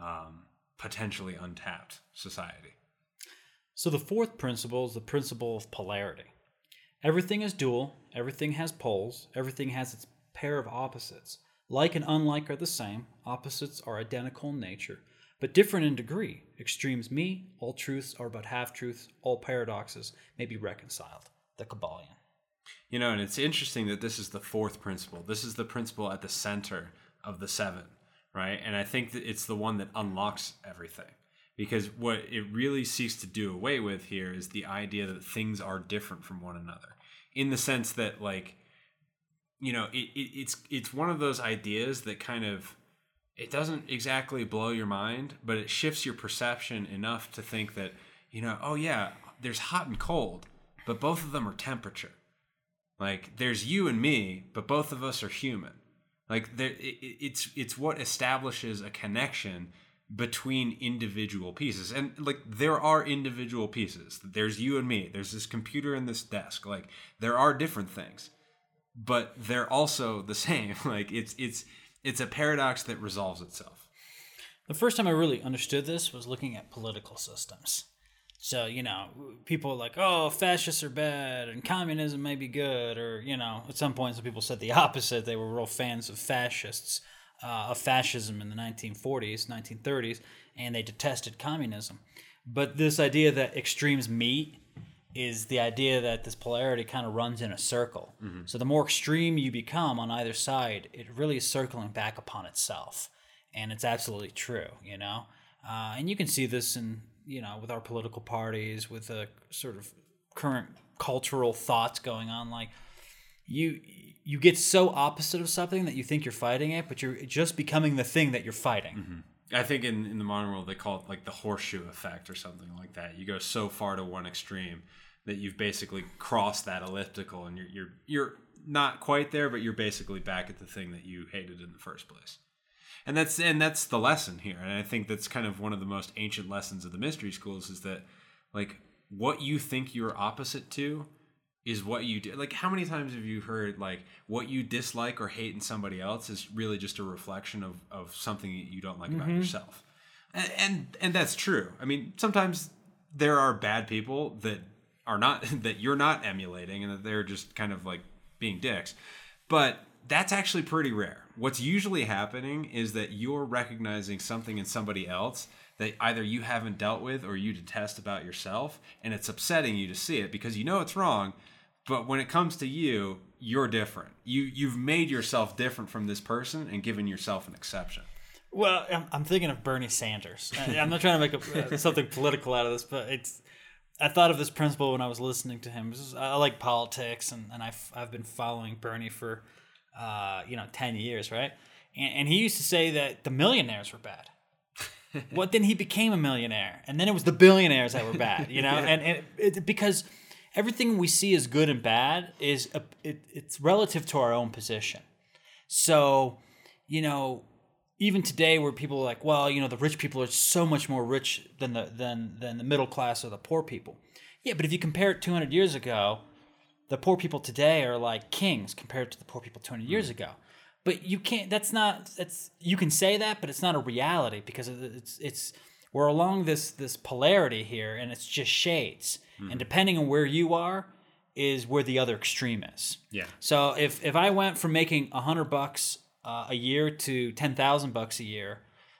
um, potentially untapped society. So the fourth principle is the principle of polarity. Everything is dual, everything has poles, everything has its pair of opposites. Like and unlike are the same, opposites are identical in nature, but different in degree. Extremes meet, all truths are but half truths, all paradoxes may be reconciled. The Kybalion. You know, and it's interesting that this is the fourth principle. This is the principle at the center of the seven, right? And I think that it's the one that unlocks everything. Because what it really seeks to do away with here is the idea that things are different from one another. In the sense that, like, you know, it, it, it's it's one of those ideas that kind of it doesn't exactly blow your mind, but it shifts your perception enough to think that, you know, oh yeah, there's hot and cold, but both of them are temperature. Like there's you and me, but both of us are human. Like there, it, it- it's it's what establishes a connection between individual pieces. And like there are individual pieces. There's you and me. There's this computer and this desk. Like there are different things but they're also the same. Like it's it's it's a paradox that resolves itself The first time I really understood this was looking at political systems. So, you know, people like, oh, fascists are bad and communism may be good. Or, you know, at some point, some people said the opposite. They were real fans of fascists, uh, of fascism in the 1940s, 1930s, and they detested communism. But this idea that extremes meet is the idea that this polarity kind of runs in a circle. So the more extreme you become on either side, it really is circling back upon itself. And it's absolutely true, you know? Uh, and you can see this in, you know, with our political parties, with the sort of current cultural thoughts going on. Like, you you get so opposite of something that you think you're fighting it, but you're just becoming the thing that you're fighting. I think in, in the modern world they call it like the horseshoe effect or something like that. You go so far to one extreme that you've basically crossed that elliptical and you're you're you're not quite there, but you're basically back at the thing that you hated in the first place. And that's and that's the lesson here. And I think that's kind of one of the most ancient lessons of the mystery schools is that like what you think you're opposite to is what you do. Like, how many times have you heard like what you dislike or hate in somebody else is really just a reflection of of something that you don't like about mm-hmm. yourself, and, and and that's true. I mean, sometimes there are bad people that are not that you're not emulating, and that they're just kind of like being dicks, but that's actually pretty rare. What's usually happening is that you're recognizing something in somebody else that either you haven't dealt with or you detest about yourself, and it's upsetting you to see it because you know it's wrong. But when it comes to you, you're different. You you've made yourself different from this person and given yourself an exception. Well, I'm, I'm thinking of Bernie Sanders. I- I'm not trying to make a, uh, something political out of this, but it's. I thought of this principle when I was listening to him. I like politics, and, and I've, I've been following Bernie for, uh, you know, 10 years, right? And, and he used to say that the millionaires were bad. what then he became a millionaire, and then it was the billionaires that were bad, you know, and, and it, because everything we see as good and bad is a, it, it's relative to our own position. So, you know, even today where people are like, well, you know, the rich people are so much more rich than the than than the middle class or the poor people. Yeah, but if you compare it 200 years ago, the poor people today are like kings compared to the poor people 200 years mm. ago. But you can't. That's not. That's you can say that, but it's not a reality because it's it's we're along this this polarity here, and it's just shades. And mm. depending on where you are, is where the other extreme is. Yeah. So if if I went from making a hundred bucks uh, a year to ten thousand bucks a year,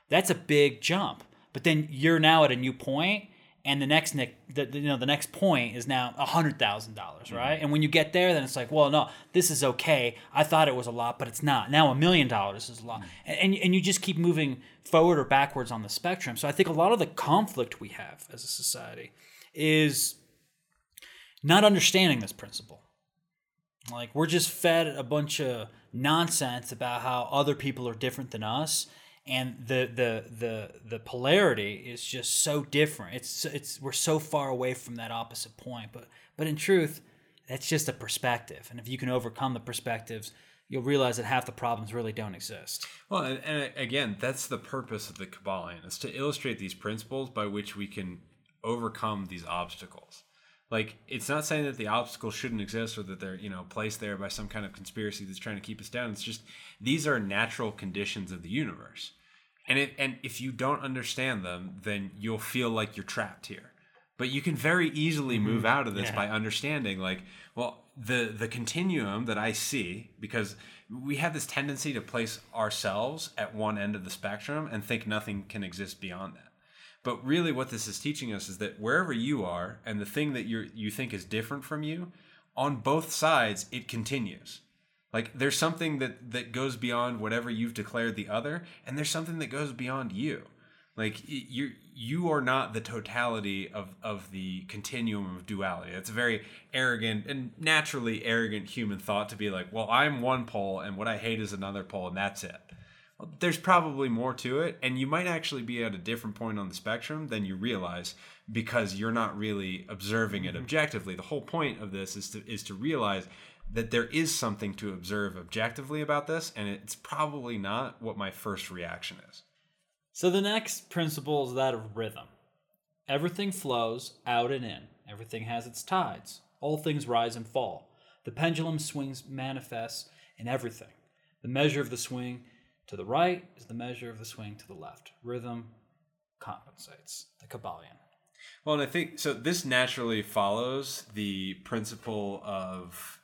that's a big jump. But then you're now at a new point, and the next ne- the, you know the next point is now a hundred thousand dollars, right? And when you get there, then it's like, well, no, this is okay. I thought it was a lot, but it's not. Now a million dollars is a lot, and, and and you just keep moving forward or backwards on the spectrum. So I think a lot of the conflict we have as a society is not understanding this principle. Like we're just fed a bunch of nonsense about how other people are different than us, and the the the the polarity is just so different. It's it's we're so far away from that opposite point. But but in truth, that's just a perspective, and if you can overcome the perspectives, you'll realize that half the problems really don't exist. Well, and, and uh, again, that's the purpose of the Kybalion is to illustrate these principles by which we can overcome these obstacles. Like, it's not saying that the obstacles shouldn't exist or that they're, you know, placed there by some kind of conspiracy that's trying to keep us down. It's just these are natural conditions of the universe. And if, and if you don't understand them, then you'll feel like you're trapped here. But you can very easily mm-hmm. move out of this by understanding, like, well, the the continuum that I see, because we have this tendency to place ourselves at one end of the spectrum and think nothing can exist beyond that. But really, what this is teaching us is that wherever you are, and the thing that you you think is different from you, on both sides, it continues. Like there's something that that goes beyond whatever you've declared the other, and there's something that goes beyond you. Like you you are not the totality of of the continuum of duality. It's a very arrogant and naturally arrogant human thought to be like, well, I'm one pole, and what I hate is another pole, and that's it. There's probably more to it, and you might actually be at a different point on the spectrum than you realize because you're not really observing it mm-hmm. objectively. The whole point of this is to is to realize that there is something to observe objectively about this, and it's probably not what my first reaction is. So the next principle is that of rhythm. Everything flows out and in. Everything has its tides. All things rise and fall. The pendulum swings manifests in everything. The measure of the swing to the right is the measure of the swing to the left. Rhythm compensates. The Kybalion. Well, and I think so. This naturally follows the principle of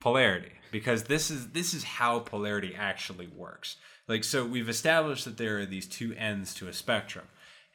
polarity because this is this is how polarity actually works. Like so, we've established that there are these two ends to a spectrum.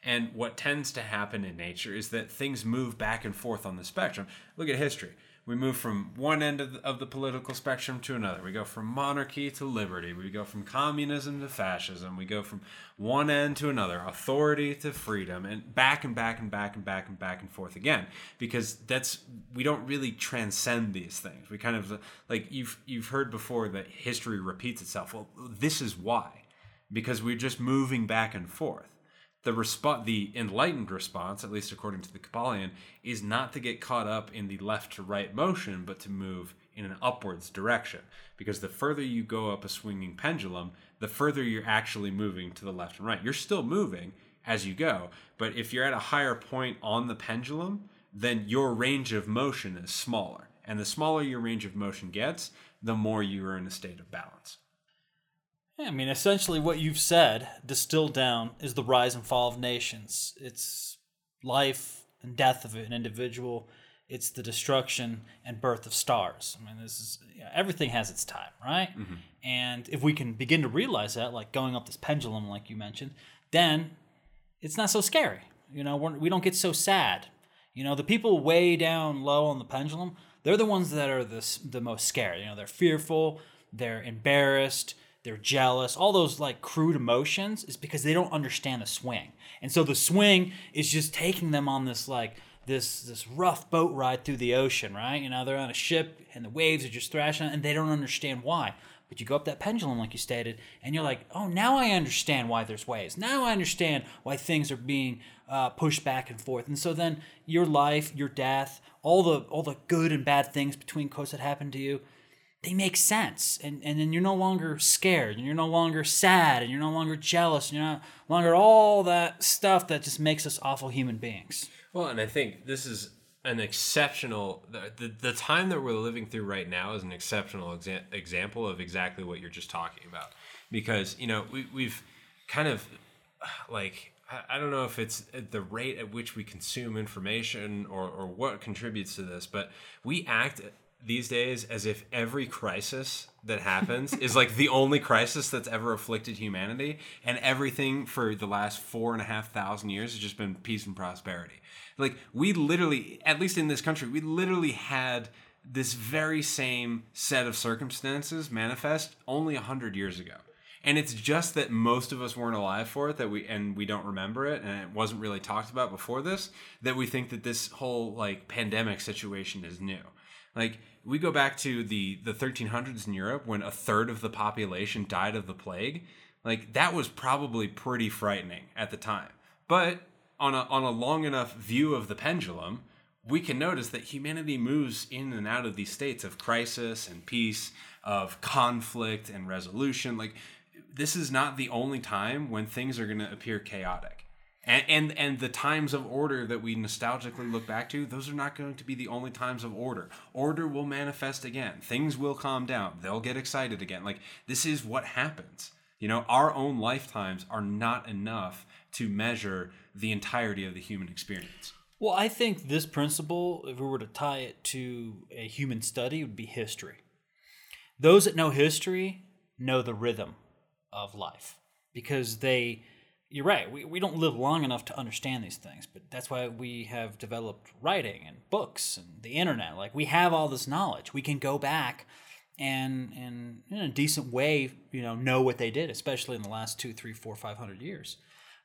And what tends to happen in nature is that things move back and forth on the spectrum. Look at history we move from one end of the, of the political spectrum to another. We go from monarchy to liberty. We go from communism to fascism. We go from one end to another, authority to freedom, and back and back and back and back and back and forth again. Because that's we don't really transcend these things. We kind of like you've you've heard before that history repeats itself. Well, this is why, because we're just moving back and forth the response, the enlightened response, at least according to the Kybalion, is not to get caught up in the left to right motion, but to move in an upwards direction. Because the further you go up a swinging pendulum, the further you're actually moving to the left and right. You're still moving as you go, but if you're at a higher point on the pendulum, then your range of motion is smaller. And the smaller your range of motion gets, the more you are in a state of balance. Yeah, I mean, essentially, what you've said, distilled down, is the rise and fall of nations. It's life and death of an individual. It's the destruction and birth of stars. I mean, this is you know, everything has its time, right? Mm-hmm. And if we can begin to realize that, like going up this pendulum, like you mentioned, then it's not so scary. You know, we're, we do not get so sad. You know, the people way down low on the pendulum, they're the ones that are the, the most scared. You know, they're fearful, they're embarrassed, they're jealous, all those like crude emotions is because they don't understand the swing. And so the swing is just taking them on this like this this rough boat ride through the ocean, right? You know, they're on a ship and the waves are just thrashing and they don't understand why. But you go up that pendulum, like you stated, and you're like, oh, now I understand why there's waves. Now I understand why things are being uh, pushed back and forth. And so then your life, your death, all the all the good and bad things between quotes that happen to you, they make sense. And, and then you're no longer scared and you're no longer sad and you're no longer jealous and you're no longer all that stuff that just makes us awful human beings. Well and i think this is an exceptional the, the, the time that we're living through right now is an exceptional exa- example of exactly what you're just talking about. Because you know we, we've kind of like I don't know if it's the rate at which we consume information or, or what contributes to this, but we act these days as if every crisis that happens is like the only crisis that's ever afflicted humanity, and everything for the last four and a half thousand years has just been peace and prosperity. Like we literally, at least in this country, we literally had this very same set of circumstances manifest only a hundred years ago. And it's just that most of us weren't alive for it that we and we don't remember it and it wasn't really talked about before this that we think that this whole like pandemic situation is new. Like we go back to the the 1300s in Europe when a third of the population died of the plague. Like that was probably pretty frightening at the time. But on a on a long enough view of the pendulum, we can notice that humanity moves in and out of these states of crisis and peace, of conflict and resolution. Like this is not the only time when things are going to appear chaotic and, and and the times of order that we nostalgically look back to those are not going to be the only times of order. Order will manifest again. Things will calm down. They'll get excited again. Like this is what happens. You know our own lifetimes are not enough to measure the entirety of the human experience. Well i think this principle if we were to tie it to a human study would be history. Those that know history know the rhythm of life because they you're right. We, we don't live long enough to understand these things, but that's why we have developed writing and books and the internet. Like we have all this knowledge. We can go back and and in a decent way, you know, know what they did, especially in the last two, three, four, five hundred years.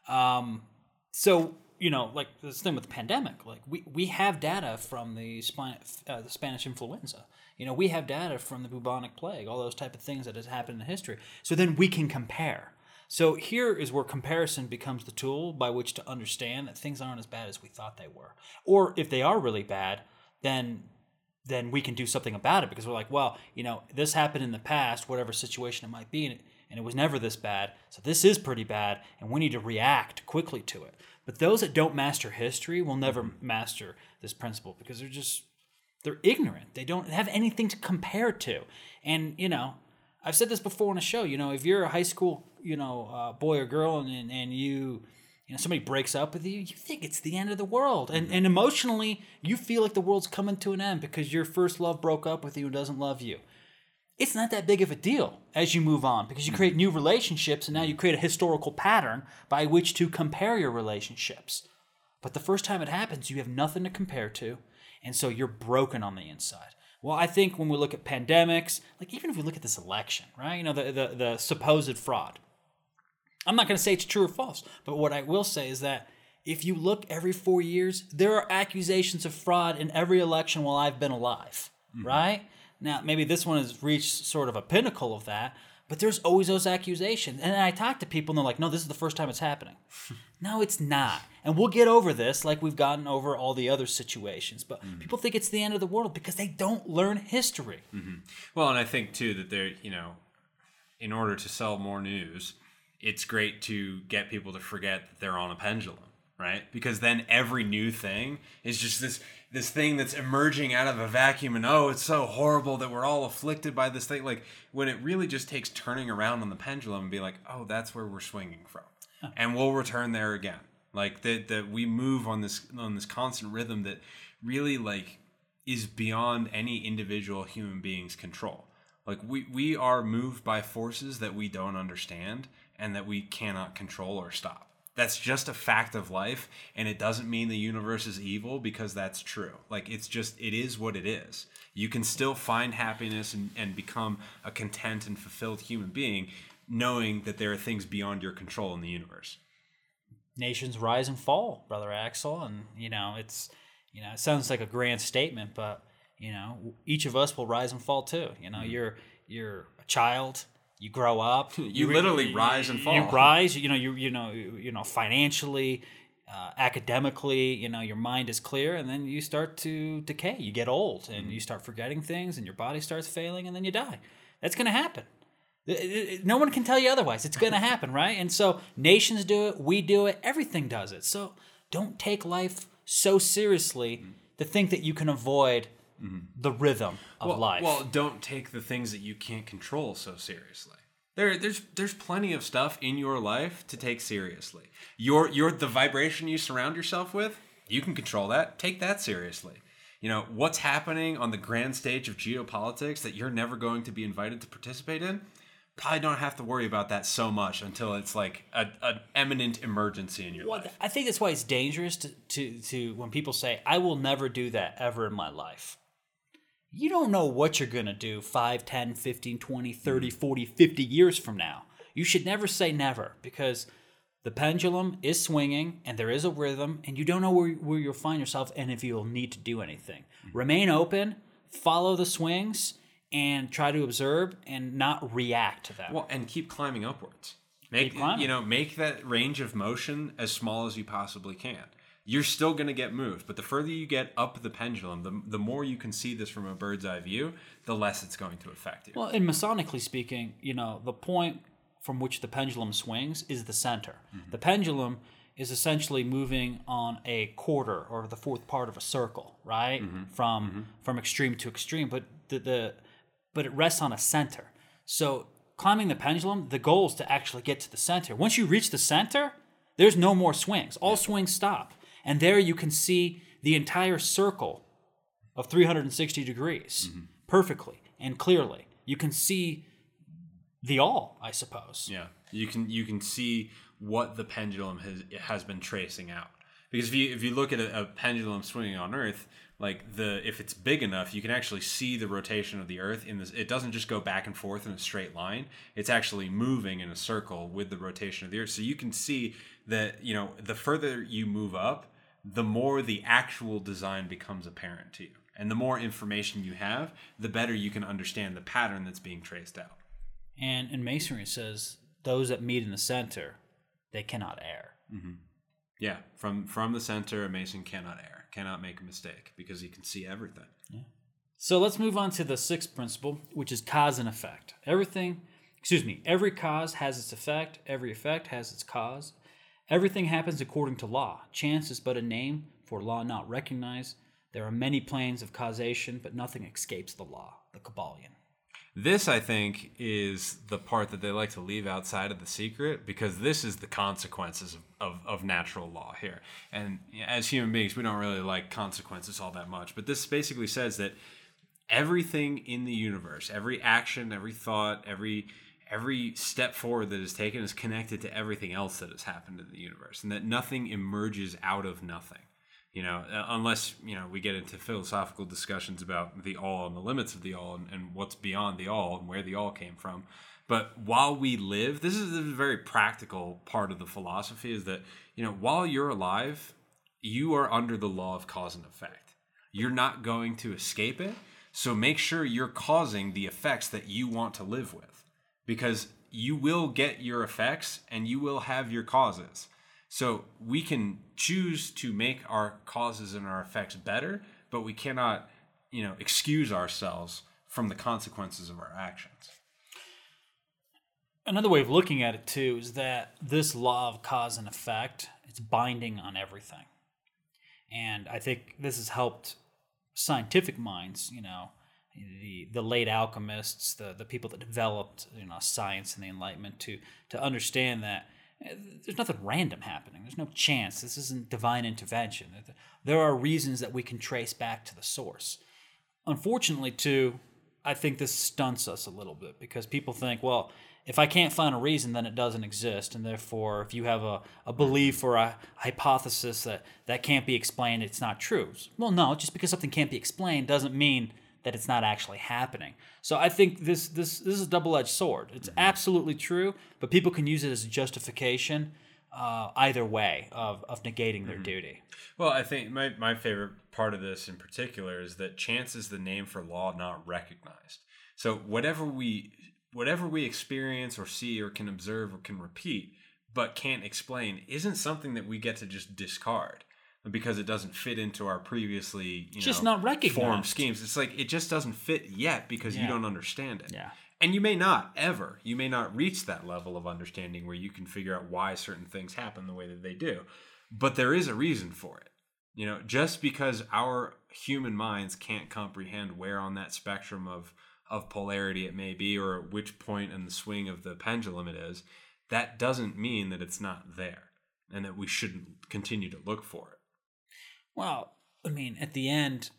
Um, so you know, like this thing with the pandemic, like we, we have data from the, uh, the Spanish influenza. You know, we have data from the bubonic plague, all those type of things that has happened in history. So then we can compare so here is where comparison becomes the tool by which to understand that things aren't as bad as we thought they were. Or if they are really bad, then then we can do something about it because we're like, well, you know, this happened in the past, whatever situation it might be, and it, and it was never this bad. So this is pretty bad, and we need to react quickly to it. But those that don't master history will never mm-hmm. master this principle because they're just they're ignorant. They don't have anything to compare to. And you know, I've said this before on a show. You know, if you're a high school, you know, uh, boy or girl, and and, and you you know somebody breaks up with you you think it's the end of the world. And, and emotionally you feel like the world's coming to an end because your first love broke up with you and doesn't love you. It's not that big of a deal as you move on because you create new relationships and now you create a historical pattern by which to compare your relationships. But the first time it happens you have nothing to compare to and so you're broken on the inside well i think when we look at pandemics like even if we look at this election right you know the, the, the supposed fraud I'm not going to say it's true or false, but what I will say is that if you look every four years, there are accusations of fraud in every election while I've been alive, mm-hmm. right? Now, maybe this one has reached sort of a pinnacle of that, but there's always those accusations. And I talk to people and they're like, no, this is the first time it's happening. no, it's not. And we'll get over this like we've gotten over all the other situations. But mm-hmm. people think it's the end of the world because they don't learn history. Mm-hmm. Well, and I think too that they're you know, in order to sell more news, it's great to get people to forget that they're on a pendulum, right? Because then every new thing is just this this thing that's emerging out of a vacuum, and oh, it's so horrible that we're all afflicted by this thing. Like when it really just takes turning around on the pendulum and be like, oh, that's where we're swinging from, and we'll return there again. Like that that we move on this on this constant rhythm that really like is beyond any individual human being's control. Like we we are moved by forces that we don't understand and that we cannot control or stop. That's just a fact of life and it doesn't mean the universe is evil because that's true. Like it's just it is what it is. You can still find happiness and, and become a content and fulfilled human being knowing that there are things beyond your control in the universe. Nations rise and fall, brother Axel, and you know it's you know it sounds like a grand statement, but you know each of us will rise and fall too. You know you're you're a child, you grow up, You literally rise and fall. You rise, you know you you know you, you know financially, uh, academically, you know your mind is clear, and then you start to decay. You get old, and you start forgetting things, and your body starts failing, and then you die. That's going to happen. No one can tell you otherwise. It's going to happen, right? And so nations do it, we do it, everything does it. So don't take life so seriously mm-hmm. to think that you can avoid mm-hmm. the rhythm of well, life. Well, don't take the things that you can't control so seriously. There, there's there's plenty of stuff in your life to take seriously. Your your the vibration you surround yourself with, you can control that. Take that seriously. You know what's happening on the grand stage of geopolitics that you're never going to be invited to participate in. Probably don't have to worry about that so much until it's like an eminent emergency in your Well, life. I think that's why it's dangerous to, to, to when people say, I will never do that ever in my life. You don't know what you're going to do 5, 10, 15, 20, mm. 30, 40, 50 years from now. You should never say never because the pendulum is swinging and there is a rhythm and you don't know where, where you'll find yourself and if you'll need to do anything. Mm. Remain open, follow the swings, and try to observe and not react to them. Well, and keep climbing upwards. Make Keep climbing. you know, make that range of motion as small as you possibly can. You're still going to get moved, but the further you get up the pendulum, the, the more you can see this from a bird's eye view, the less it's going to affect you. Well, and masonically speaking, you know, the point from which the pendulum swings is the center. Mm-hmm. The pendulum is essentially moving on a quarter or the fourth part of a circle, right? Mm-hmm. From mm-hmm. from extreme to extreme, but the, the but it rests on a center. So climbing the pendulum, the goal is to actually get to the center. Once you reach the center, there's no more swings. All swings stop. And there you can see the entire circle of 360 degrees mm-hmm. perfectly and clearly. You can see the all, I suppose. Yeah, you can you can see what the pendulum has has been tracing out. Because if you if you look at a, a pendulum swinging on Earth, like the if it's big enough, you can actually see the rotation of the Earth in this. It doesn't just go back and forth in a straight line. It's actually moving in a circle with the rotation of the Earth. So you can see that you know the further you move up, the more the actual design becomes apparent to you, and the more information you have, the better you can understand the pattern that's being traced out. And in masonry, it says those that meet in the center, they cannot err. Mm-hmm. Yeah, from from the center, a mason cannot err, cannot make a mistake because he can see everything. So let's move on to the sixth principle, which is cause and effect. Everything excuse me, every cause has its effect, every effect has its cause. Everything happens according to law. Chance is but a name for law not recognized. There are many planes of causation, but nothing escapes the law. The Kybalion. This, I think, is the part that they like to leave outside of the secret because this is the consequences of, of, of, natural law here. And as human beings, we don't really like consequences all that much. But this basically says that everything in the universe, every action, every thought, every every step forward that is taken is connected to everything else that has happened in the universe, and that nothing emerges out of nothing you know, uh, unless you know we get into philosophical discussions about the all and the limits of the all and, and, what's beyond the all and where the all came from. But while we live, this is a very practical part of the philosophy is that you know while you're alive, you are under the law of cause and effect. You're not going to escape it. So make sure you're causing the effects that you want to live with, because you will get your effects and you will have your causes. So we can choose to make our causes and our effects better, but we cannot, you know, excuse ourselves from the consequences of our actions. Another way of looking at it too is that this law of cause and effect it's binding on everything. And I think this has helped scientific minds, you know, the the late alchemists, the the people that developed, you know, science and the enlightenment to to understand that there's nothing random happening. There's no chance. This isn't divine intervention. There are reasons that we can trace back to the source. Unfortunately, too, I think this stunts us a little bit because people think, well, if I can't find a reason, then it doesn't exist. And therefore, if you have a, a belief or a hypothesis that that can't be explained, it's not true. Well, no, just because something can't be explained doesn't mean that it's not actually happening. So I think this this this is a double edged sword. It's mm-hmm. absolutely true, but people can use it as a justification uh, either way of, of negating their mm-hmm. duty. Well, I think my, my favorite part of this in particular is that chance is the name for law not recognized. So whatever we whatever we experience or see or can observe or can repeat but can't explain isn't something that we get to just discard because it doesn't fit into our previously you just know, not recognized form schemes. It's like it just doesn't fit yet because yeah. you don't understand it. Yeah. And you may not ever. You may not reach that level of understanding where you can figure out why certain things happen the way that they do. But there is a reason for it. You know, just because our human minds can't comprehend where on that spectrum of of polarity it may be or at which point in the swing of the pendulum it is, that doesn't mean that it's not there and that we shouldn't continue to look for it. Well, I mean, at the end,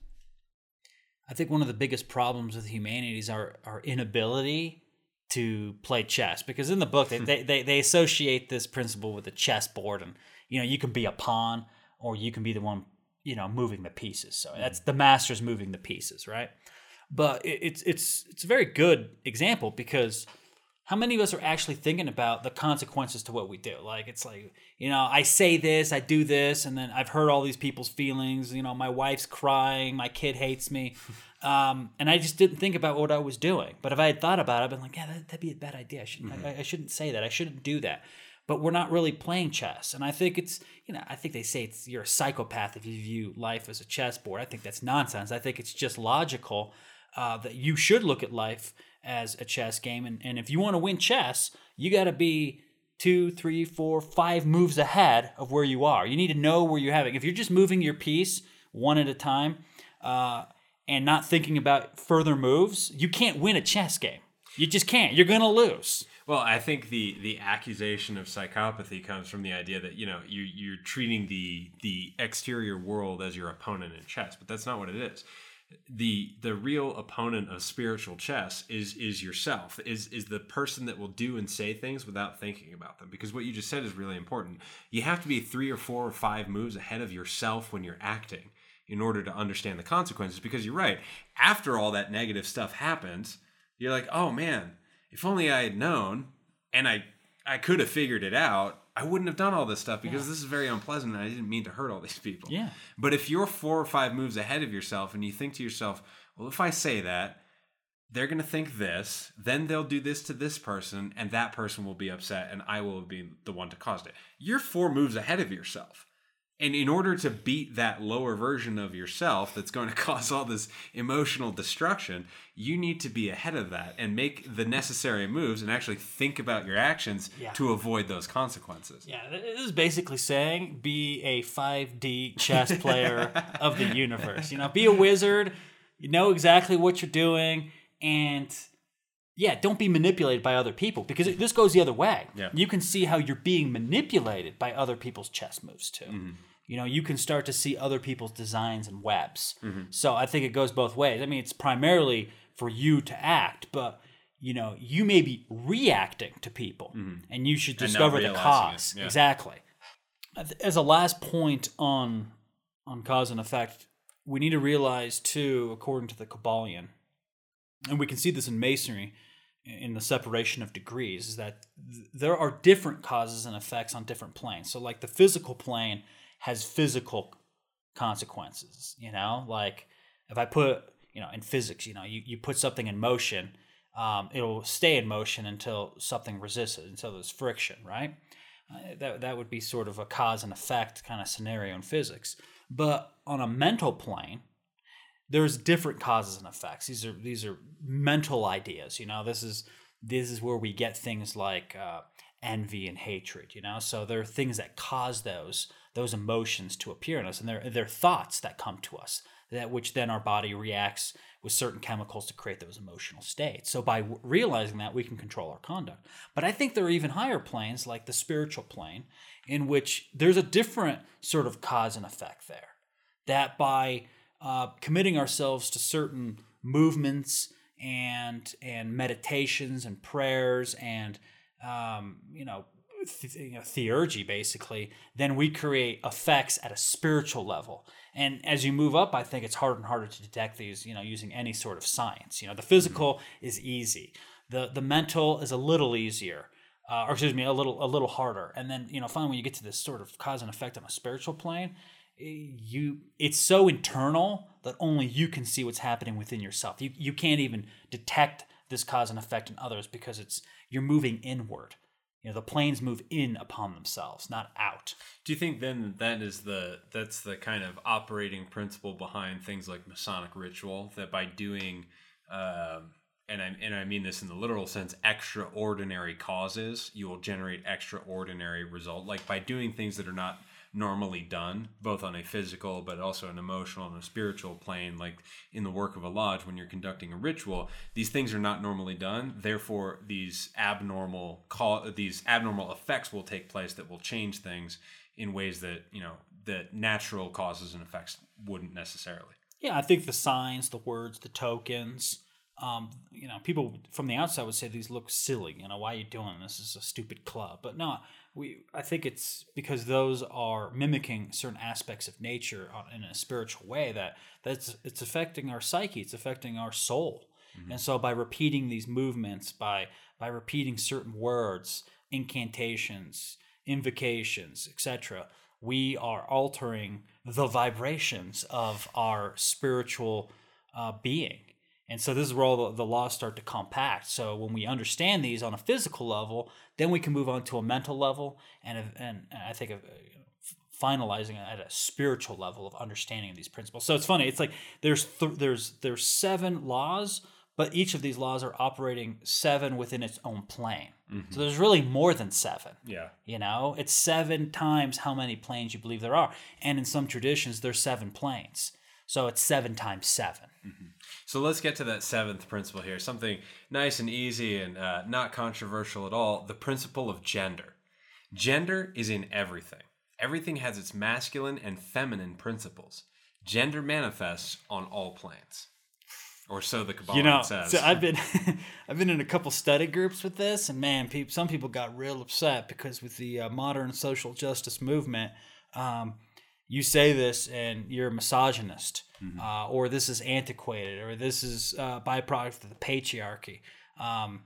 I think one of the biggest problems with humanity is our, our inability to play chess. Because in the book, they, hmm. they, they, they associate this principle with the chessboard, and you know, you can be a pawn or you can be the one, you know, moving the pieces. So that's hmm. the master's moving the pieces, right? But it, it's it's it's a very good example because how many of us are actually thinking about the consequences to what we do? Like, it's like, you know, I say this, I do this, and then I've hurt all these people's feelings. You know, my wife's crying, my kid hates me. Um, and I just didn't think about what I was doing. But if I had thought about it, I'd been like, yeah, that, would be a bad idea. I shouldn't, mm-hmm. I, I shouldn't say that. I shouldn't do that. But we're not really playing chess. And I think it's, you know, I think they say it's you're a psychopath if you view life as a chessboard. I think that's nonsense. I think it's just logical uh, that you should look at life as a chess game. And, and if you want to win chess, you got to be two, three, four, five moves ahead of where you are. You need to know where you're having. If you're just moving your piece one at a time uh, and not thinking about further moves, you can't win a chess game. You just can't. You're going to lose. Well, I think the the accusation of psychopathy comes from the idea that you know you you're treating the the exterior world as your opponent in chess, but that's not what it is the the real opponent of spiritual chess is is yourself is is the person that will do and say things without thinking about them. Because what you just said is really important. You have to be three or four or five moves ahead of yourself when you're acting in order to understand the consequences. Because you're right after all that negative stuff happens you're like oh man if only i had known and i i could have figured it out I wouldn't have done all this stuff because yeah. this is very unpleasant and I didn't mean to hurt all these people. Yeah. But if you're four or five moves ahead of yourself and you think to yourself, well, if I say that, they're going to think this, then they'll do this to this person, and that person will be upset, and I will be the one to cause it. You're four moves ahead of yourself. And in order to beat that lower version of yourself that's going to cause all this emotional destruction, you need to be ahead of that and make the necessary moves and actually think about your actions Yeah. to avoid those consequences. Yeah, this is basically saying be a 5D chess player of the universe. You know, be a wizard, you know exactly what you're doing, and yeah, don't be manipulated by other people because it, this goes the other way. Yeah. You can see how you're being manipulated by other people's chess moves too. Mm-hmm. You know, you can start to see other people's designs and webs. Mm-hmm. So I think it goes both ways. I mean, it's primarily for you to act, but you know, you may be reacting to people, and you should Mm-hmm. discover the cause. yeah. Exactly. As a last point on on cause and effect, we need to realize too, according to the Kybalion, and we can see this in Masonry, in the separation of degrees, is that th- there are different causes and effects on different planes. So, like the physical plane has physical consequences. You know, like if I put, you know, in physics, you know, you, you put something in motion, um, it'll stay in motion until something resists it, until there's friction, right? Uh, that, that would be sort of a cause and effect kind of scenario in physics. But on a mental plane, there's different causes and effects. These are these are mental ideas. You know, this is this is where we get things like uh, envy and hatred. You know, so there are things that cause those those emotions to appear in us, and they're they're thoughts that come to us that which then our body reacts with certain chemicals to create those emotional states. So by w- realizing that, we can control our conduct. But I think there are even higher planes, like the spiritual plane, in which there's a different sort of cause and effect there. That by uh, committing ourselves to certain movements and and meditations and prayers and um, you know, th- you know theurgy basically, then we create effects at a spiritual level. And as you move up, I think it's harder and harder to detect these, you know, using any sort of science. You know, the physical is easy. The the mental is a little easier. Uh, or excuse me, a little a little harder. And then, you know, finally when you get to this sort of cause and effect on a spiritual plane, you it's so internal that only you can see what's happening within yourself. You you can't even detect this cause and effect in others because it's you're moving inward. You know, the planes move in upon themselves, not out. Do you think then that is the that's the kind of operating principle behind things like Masonic ritual that by doing, um, and I and I mean this in the literal sense, extraordinary causes, you will generate extraordinary result. Like by doing things that are not normally done, both on a physical but also an emotional and a spiritual plane. Like in the work of a lodge, when you're conducting a ritual, these things are not normally done. Therefore, these abnormal call these abnormal effects will take place that will change things in ways that you know that natural causes and effects wouldn't necessarily. Yeah, I think the signs, the words, the tokens. Um, you know, people from the outside would say these look silly. You know, why are you doing this? This is a stupid club. But no, we. I think it's because those are mimicking certain aspects of nature in a spiritual way that that's it's affecting our psyche. It's affecting our soul. And so by repeating these movements, by by repeating certain words, incantations, invocations, etc., we are altering the vibrations of our spiritual uh, being. And so this is where all the, the laws start to compact. So when we understand these on a physical level, then we can move on to a mental level, and and, and I think of, uh, finalizing it at a spiritual level of understanding of these principles. So it's funny. It's like there's th- there's there's seven laws, but each of these laws are operating seven within its own plane. So there's really more than seven. Yeah. You know, it's seven times how many planes you believe there are. And in some traditions, there's seven planes. So it's seven times seven. So let's get to that seventh principle here. Something nice and easy and uh, not controversial at all. The principle of gender. Gender is in everything. Everything has its masculine and feminine principles. Gender manifests on all planes, or so the Kybalion You know, says. so I've been I've been in a couple study groups with this, and man, peop some people got real upset because with the uh, modern social justice movement, um, you say this and you're a misogynist, uh, or this is antiquated, or this is uh, byproduct of the patriarchy. Um,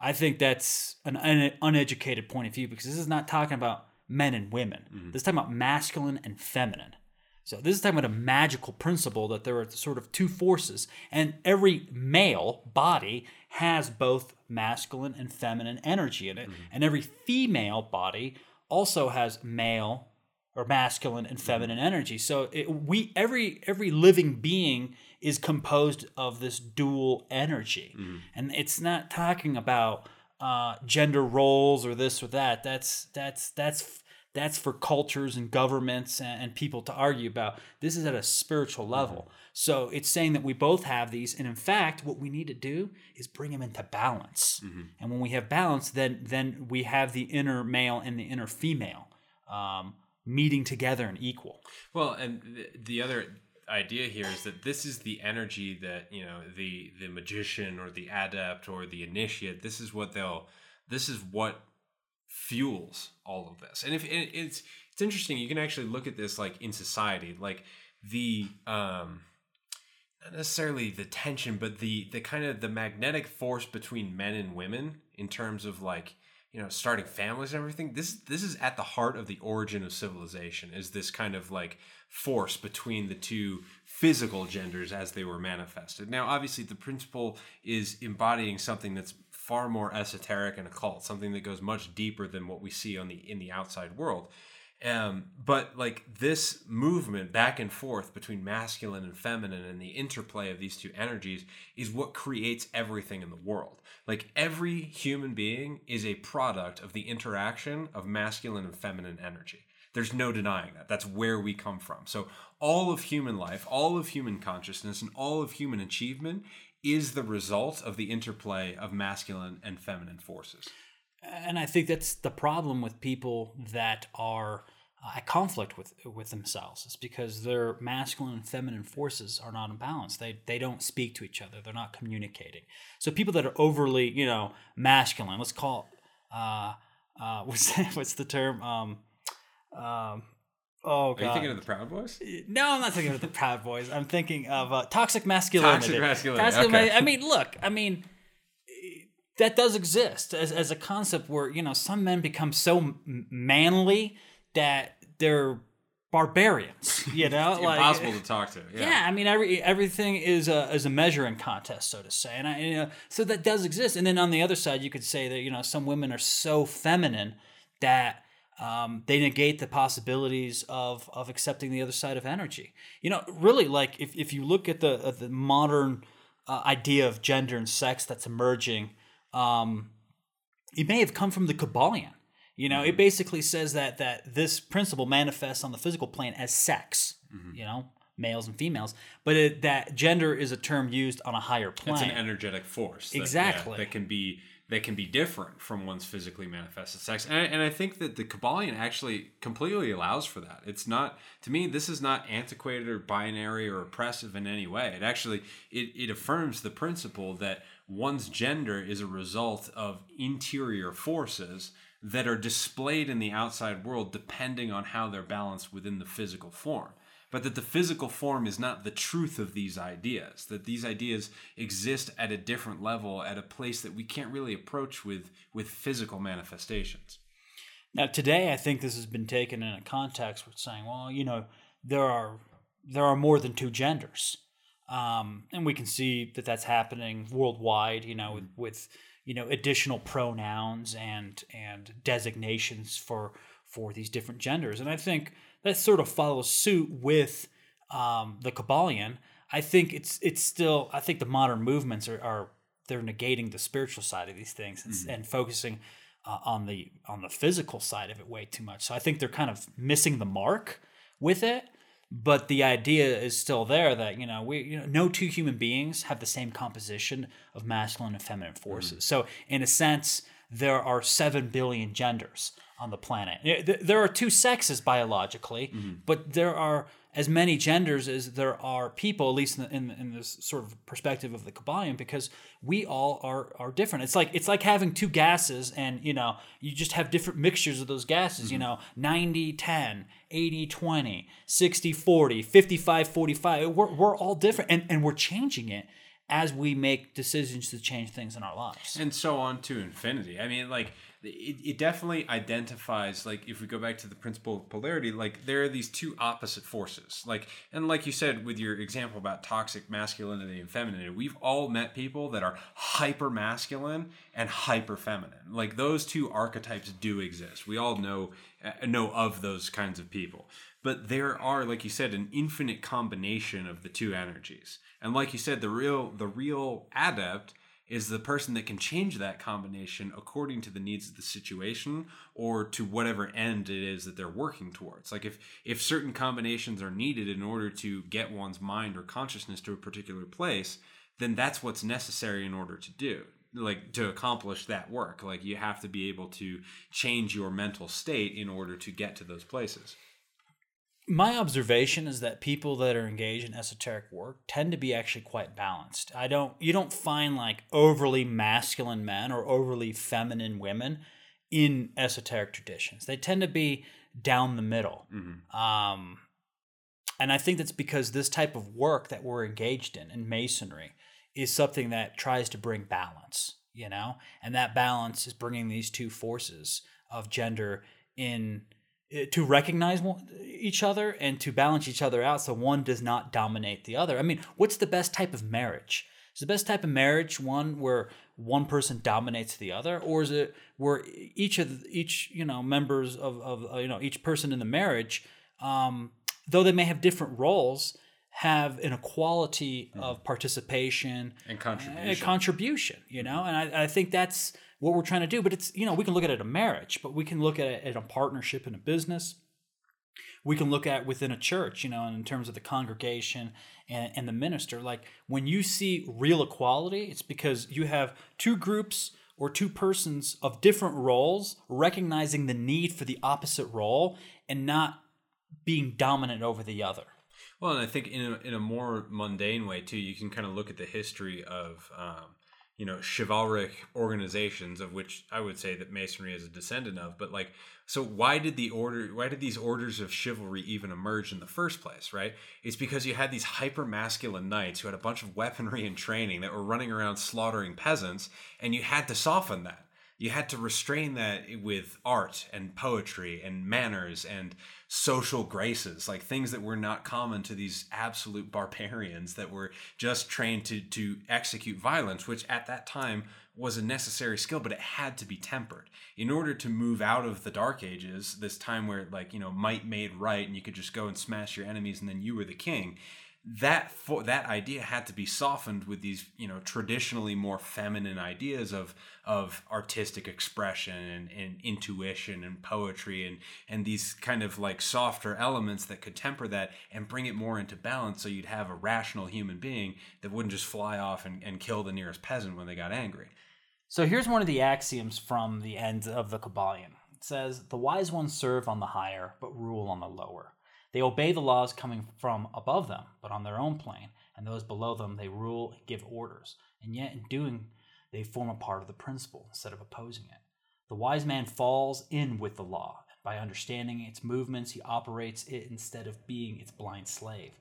I think that's an un- uneducated point of view because this is not talking about men and women. This is talking about masculine and feminine. So this is talking about a magical principle that there are sort of two forces, and every male body has both masculine and feminine energy in it, and every female body also has male or masculine and feminine energy. So it, we every every living being is composed of this dual energy, and it's not talking about uh, gender roles or this or that. That's that's that's that's for cultures and governments and, and people to argue about. This is at a spiritual level. So it's saying that we both have these, and in fact, what we need to do is bring them into balance. And when we have balance, then then we have the inner male and the inner female um, meeting together and equal. Well, and the, the other idea here is that this is the energy that you know the the magician or the adept or the initiate. This is what they'll. This is what fuels all of this. And if and it's it's interesting, you can actually look at this like in society, like the um not necessarily the tension, but the the kind of the magnetic force between men and women in terms of like you know starting families and everything. This this is at the heart of the origin of civilization. Is this kind of like force between the two physical genders as they were manifested. Now, obviously, the principle is embodying something that's far more esoteric and occult, something that goes much deeper than what we see on the in the outside world. Um, but like this movement back and forth between masculine and feminine and the interplay of these two energies is what creates everything in the world. Like every human being is a product of the interaction of masculine and feminine energy. There's no denying that. That's where we come from. So all of human life, all of human consciousness, and all of human achievement is the result of the interplay of masculine and feminine forces. and I think that's the problem with people that are uh, at conflict with with themselves. It's because their masculine and feminine forces are not in balance. They they don't speak to each other. They're not communicating. So people that are overly, you know, masculine, let's call, uh, uh, what's what's the term? Um, um, oh God! Are you thinking of the Proud Boys? No, I'm not thinking of the Proud Boys. I'm thinking of uh, toxic masculinity. Toxic masculinity, Toxic okay. ma- I mean, look. I mean, that does exist as, as a concept where you know some men become so manly that they're barbarians. You know, like Impossible to talk to. Yeah. yeah, I mean, every everything is a is a measuring contest, so to say, and I, you know, so that does exist. And then on the other side, you could say that you know some women are so feminine that um, they negate the possibilities of of accepting the other side of energy. You know, really, like if if you look at the at the modern uh, idea of gender and sex that's emerging, um, it may have come from the Kybalion. You know, it mm-hmm. basically says that that this principle manifests on the physical plane as sex. Mm-hmm. You know, males and females, but it, that gender is a term used on a higher plane. It's an energetic force. that- yeah, Exactly. that can be that can be different from one's physically manifested sex. And I, and I think that the Kybalion actually completely allows for that. It's not to me this is not antiquated or binary or oppressive in any way. It actually it, it affirms the principle that one's gender is a result of interior forces that are displayed in the outside world depending on how they're balanced within the physical form. But that the physical form is not the truth of these ideas that these ideas exist at a different level at a place that we can't really approach with with physical manifestations. Now, today, I think this has been taken in a context with saying, well, you know, there are there are more than two genders, um, and we can see that that's happening worldwide. You know, with, with you know additional pronouns and and designations for for these different genders, and I think that sort of follows suit with um, the Kybalion. I think it's it's still. I think the modern movements are, are they're negating the spiritual side of these things and, and focusing uh, on the on the physical side of it way too much. So I think they're kind of missing the mark with it. But the idea is still there that you know we you know no two human beings have the same composition of masculine and feminine forces. Mm. So in a sense, there are seven billion genders on the planet. There are two sexes biologically, mm-hmm. but there are as many genders as there are people, at least in, in, in this sort of perspective of the Kybalion, because we all are are different. It's like it's like having two gases, and you know you just have different mixtures of those gases. You mm-hmm. know, 90 10, 80 20, 60 40, 55 45. We're, we're all different, and, and we're changing it as we make decisions to change things in our lives. and so on to infinity i mean like it, it definitely identifies like if we go back to the principle of polarity like there are these two opposite forces. Like and like you said with your example about toxic masculinity and femininity we've all met people that are hyper masculine and hyper feminine like those two archetypes do exist. We all know uh, know of those kinds of people. But there are like you said an infinite combination of the two energies. And like you said the real the real adept is the person that can change that combination according to the needs of the situation or to whatever end it is that they're working towards. Like if if certain combinations are needed in order to get one's mind or consciousness to a particular place then that's what's necessary in order to do like to accomplish that work. Like you have to be able to change your mental state in order to get to those places my observation is that people that are engaged in esoteric work tend to be actually quite balanced. I don't you don't find like overly masculine men or overly feminine women in esoteric traditions. They tend to be down the middle. Mm-hmm. Um, and I think that's because this type of work that we're engaged in in masonry is something that tries to bring balance, you know? And that balance is bringing these two forces of gender in to recognize each other and to balance each other out so one does not dominate the other. I mean, what's the best type of marriage? Is the best type of marriage one where one person dominates the other, or is it where each of the, each you know members of of uh, you know each person in the marriage, um, though they may have different roles, have an equality mm. of participation and contribution. And contribution, you know, and I, I think that's what we're trying to do. But it's, you know, we can look at it a marriage, but we can look at it at a partnership in a business. We can look at within a church, you know, in terms of the congregation and, and the minister. Like when you see real equality, it's because you have two groups or two persons of different roles recognizing the need for the opposite role and not being dominant over the other. Well, and I think in a, in a more mundane way too, you can kind of look at the history of um, you know chivalric organizations of which i would say that masonry is a descendant of but like so why did the order why did these orders of chivalry even emerge in the first place right? It's because you had these hyper masculine knights who had a bunch of weaponry and training that were running around slaughtering peasants and you had to soften that you had to restrain that with art and poetry and manners and social graces, like things that were not common to these absolute barbarians that were just trained to to execute violence, which at that time was a necessary skill, but it had to be tempered. In order to move out of the dark ages, this time where like you know might made right, and you could just go and smash your enemies, and then you were the king that for that idea had to be softened with these you know traditionally more feminine ideas of of artistic expression and, and intuition and poetry and and these kind of like softer elements that could temper that and bring it more into balance so you'd have a rational human being that wouldn't just fly off and, and kill the nearest peasant when they got angry so here's one of the axioms from the end of the Kybalion. It says, The wise ones serve on the higher, but rule on the lower. They obey the laws coming from above them, but on their own plane, and those below them they rule and give orders, and yet in doing they form a part of the principle instead of opposing it. The wise man falls in with the law, by understanding its movements he operates it instead of being its blind slave.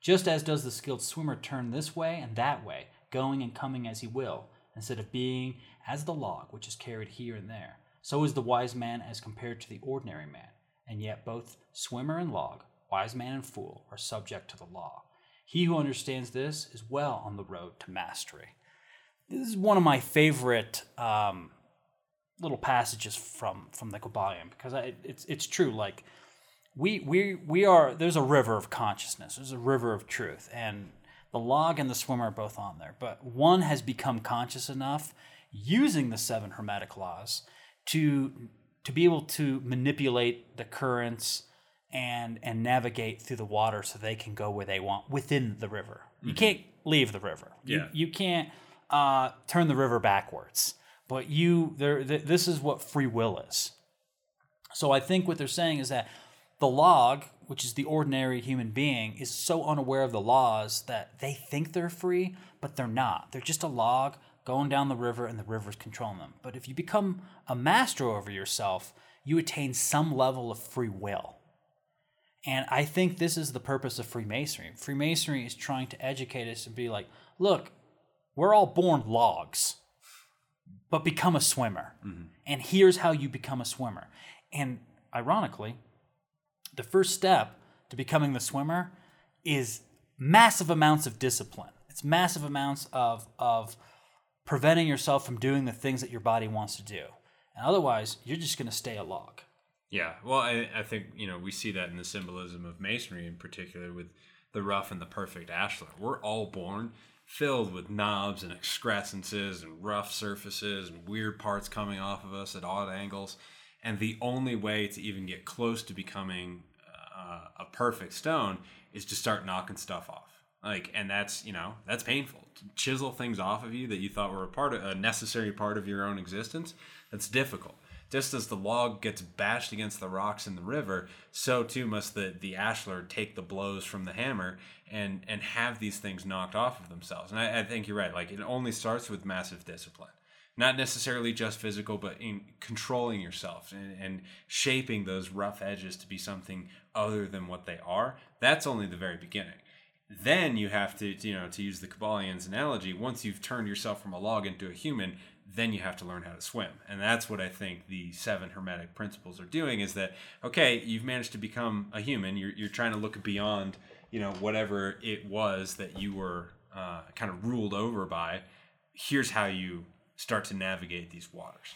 Just as does the skilled swimmer turn this way and that way, going and coming as he will, instead of being as the log which is carried here and there, so is the wise man as compared to the ordinary man, and yet both swimmer and log wise man and fool are subject to the law. He who understands this is well on the road to mastery. This is one of my favorite um, little passages from from the Kybalion because I, it's it's true. Like we we we are there's a river of consciousness. There's a river of truth, and the log and the swimmer are both on there. But one has become conscious enough using the seven hermetic laws to to be able to manipulate the currents and and navigate through the water so they can go where they want within the river. You mm-hmm. can't leave the river. Yeah. You, you can't uh, turn the river backwards. But you there th- this is what free will is. So I think what they're saying is that the log, which is the ordinary human being, is so unaware of the laws that they think they're free, but they're not. They're just a log going down the river and the river's controlling them. But if you become a master over yourself, you attain some level of free will. And I think this is the purpose of Freemasonry. Freemasonry is trying to educate us and be like, look, we're all born logs. but become a swimmer. Mm-hmm. And here's how you become a swimmer. And ironically, the first step to becoming the swimmer is massive amounts of discipline. It's massive amounts of of preventing yourself from doing the things that your body wants to do. And otherwise, you're just going to stay a log. Yeah, well, I, I think you know we see that in the symbolism of masonry, in particular with the rough and the perfect ashlar. We're all born filled with knobs and excrescences and rough surfaces and weird parts coming off of us at odd angles, and the only way to even get close to becoming uh, a perfect stone is to start knocking stuff off. Like, and that's you know that's painful. To chisel things off of you that you thought were a part of a necessary part of your own existence. That's difficult. Just as the log gets bashed against the rocks in the river, so too must the, the ashlar take the blows from the hammer and, and have these things knocked off of themselves. And I, I think you're right. Like, it only starts with massive discipline. Not necessarily just physical, but in controlling yourself and, and shaping those rough edges to be something other than what they are. That's only the very beginning then you have to you know to use the Kybalion's analogy once you've turned yourself from a log into a human then you have to learn how to swim. And that's what i think the seven hermetic principles are doing is that okay you've managed to become a human. You're, you're trying to look beyond you know whatever it was that you were uh, kind of ruled over by. Here's how you start to navigate these waters.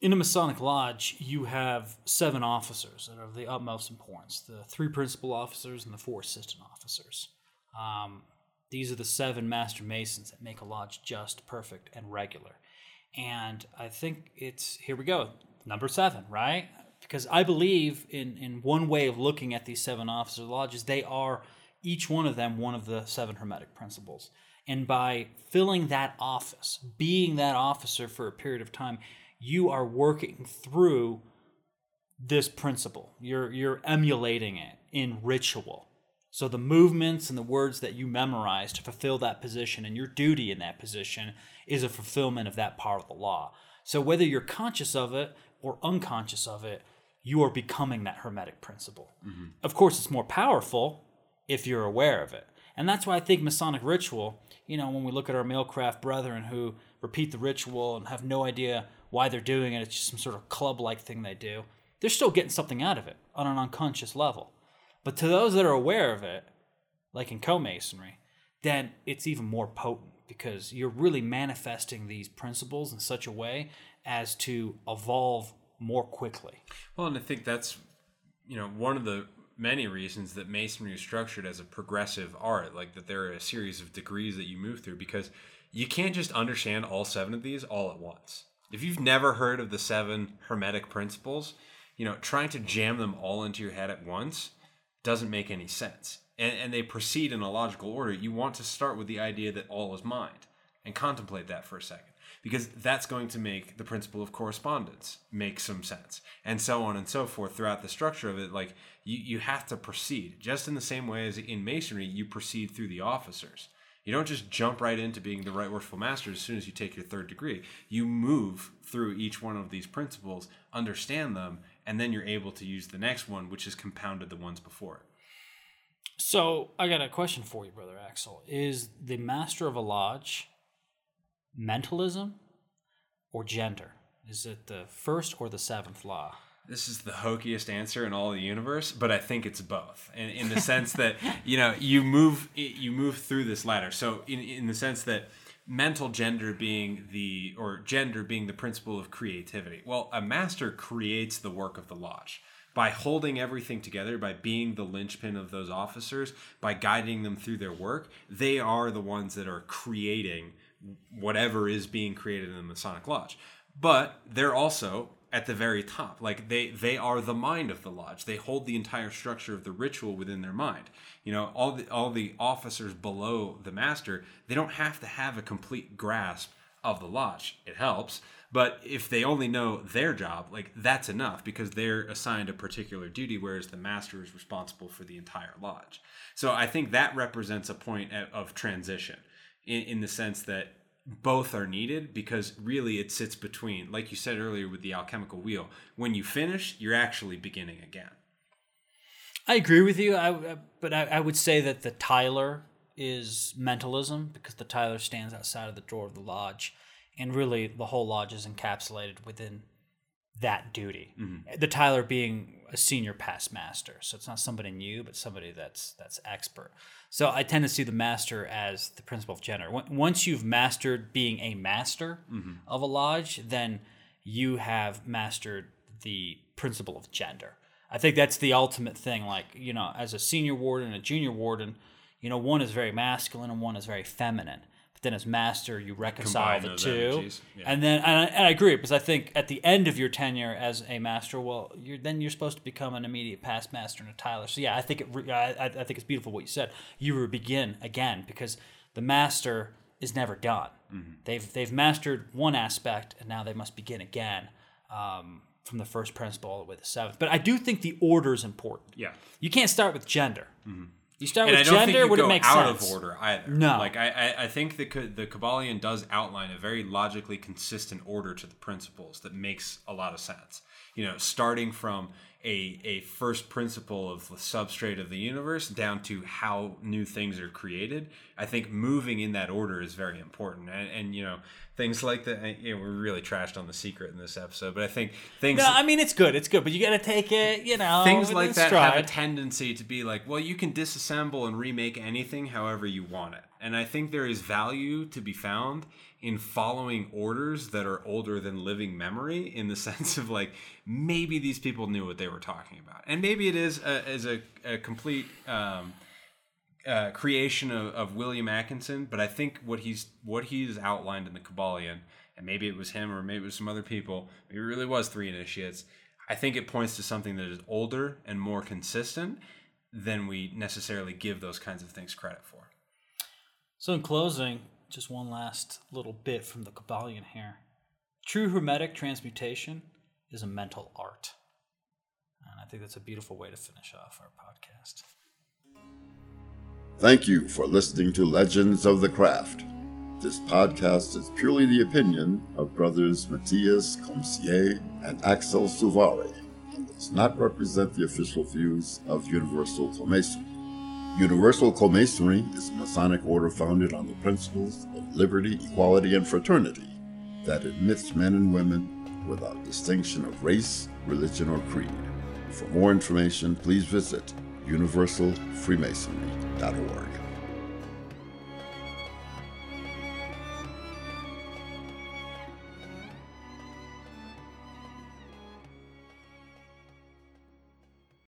In a Masonic lodge, you have seven officers that are of the utmost importance the three principal officers and the four assistant officers. Um, these are the seven master masons that make a lodge just, perfect, and regular. And I think it's here we go, number seven, right? Because I believe in, in one way of looking at these seven officer lodges, they are each one of them one of the seven hermetic principles. And by filling that office, being that officer for a period of time, you are working through this principle. You're you're emulating it in ritual. So the movements and the words that you memorize to fulfill that position and your duty in that position is a fulfillment of that part of the law. So whether you're conscious of it or unconscious of it, you are becoming that hermetic principle. Mm-hmm. Of course, it's more powerful if you're aware of it. And that's why I think Masonic ritual, you know, when we look at our Mailcraft brethren who repeat the ritual and have no idea why they're doing it, it's just some sort of club like thing they do, they're still getting something out of it on an unconscious level. But to those that are aware of it, like in co-masonry, then it's even more potent because you're really manifesting these principles in such a way as to evolve more quickly. Well, and I think that's you know one of the many reasons that masonry is structured as a progressive art, like that there are a series of degrees that you move through because you can't just understand all seven of these all at once. If you've never heard of the seven hermetic principles, you know, trying to jam them all into your head at once doesn't make any sense. And, and they proceed in a logical order. You want to start with the idea that all is mind and contemplate that for a second because that's going to make the principle of correspondence make some sense and so on and so forth throughout the structure of it like you, you have to proceed just in the same way as in masonry you proceed through the officers you don't just jump right into being the right worshipful master as soon as you take your third degree you move through each one of these principles understand them and then you're able to use the next one which has compounded the ones before it So I got a question for you, brother Axel. Is the master of a lodge mentalism or gender? Is it the first or the seventh law? this is the hokiest answer in all the universe, but I think it's both. In, in the sense that you know you move you move through this ladder. So in in the sense that mental gender being the or gender being the principle of creativity. Well, a master creates the work of the lodge by holding everything together, by being the linchpin of those officers, by guiding them through their work. They are the ones that are creating whatever is being created in the Masonic Lodge. But they're also at the very top. Like they they are the mind of the lodge. They hold the entire structure of the ritual within their mind. You know, all the all the officers below the master, they don't have to have a complete grasp of the lodge. It helps, but if they only know their job, like that's enough because they're assigned a particular duty whereas the master is responsible for the entire lodge. So I think that represents a point of transition in, in the sense that both are needed because really it sits between, like you said earlier with the alchemical wheel. When you finish, you're actually beginning again. I agree with you, I, uh, but I, I would say that the Tyler is mentalism because the Tyler stands outside of the door of the lodge and really the whole lodge is encapsulated within that duty. Mm-hmm. The Tyler being a senior past master, so it's not somebody new, but somebody that's that's expert. So I tend to see the master as the principle of gender. Once you've mastered being a master mm-hmm. of a lodge, then you have mastered the principle of gender. I think that's the ultimate thing. Like you know, as a senior warden and a junior warden, you know, one is very masculine and one is very feminine. But then as master, you reconcile Combine the two, yeah. and then and I, and I agree because I think at the end of your tenure as a master, well, you're then you're supposed to become an immediate past master and a Tyler. So yeah, I think it. re- I, I think it's beautiful what you said. You begin again because the master is never done. Mm-hmm. They've they've mastered one aspect and now they must begin again. Um, from the first principle all the way to the seventh, but I do think the order is important. Yeah. You can't start with gender. Mm-hmm. You start and with gender think you when go it makes out sense. of order either. No. like I, I, I think the the Kybalion does outline a very logically consistent order to the principles that makes a lot of sense. You know, starting from a a first principle of the substrate of the universe down to how new things are created. I think moving in that order is very important, and, and you know things like the you know, we're really trashed on the secret in this episode, but I think things No, I mean it's good. It's good, but you got to take it. You know, things like that stride. have a tendency to be like, well, you can disassemble and remake anything however you want it. And I think there is value to be found in following orders that are older than living memory in the sense of like maybe these people knew what they were talking about. And maybe it is a, is a, a complete um, uh, creation of, of William Atkinson, but I think what he's what he's outlined in the Kybalion, and maybe it was him or maybe it was some other people, maybe it really was three initiates. I think it points to something that is older and more consistent than we necessarily give those kinds of things credit for. So, in closing, just one last little bit from the Kybalion here. True Hermetic transmutation is a mental art. And I think that's a beautiful way to finish off our podcast. Thank you for listening to Legends of the Craft. This podcast is purely the opinion of brothers Matthias Comsier and Axel Suvari and does not represent the official views of Universal Comasonry. Universal Comasonry is a Masonic order founded on the principles of liberty, equality, and fraternity that admits men and women without distinction of race, religion, or creed. For more information, please visit universalfreemasonry.org.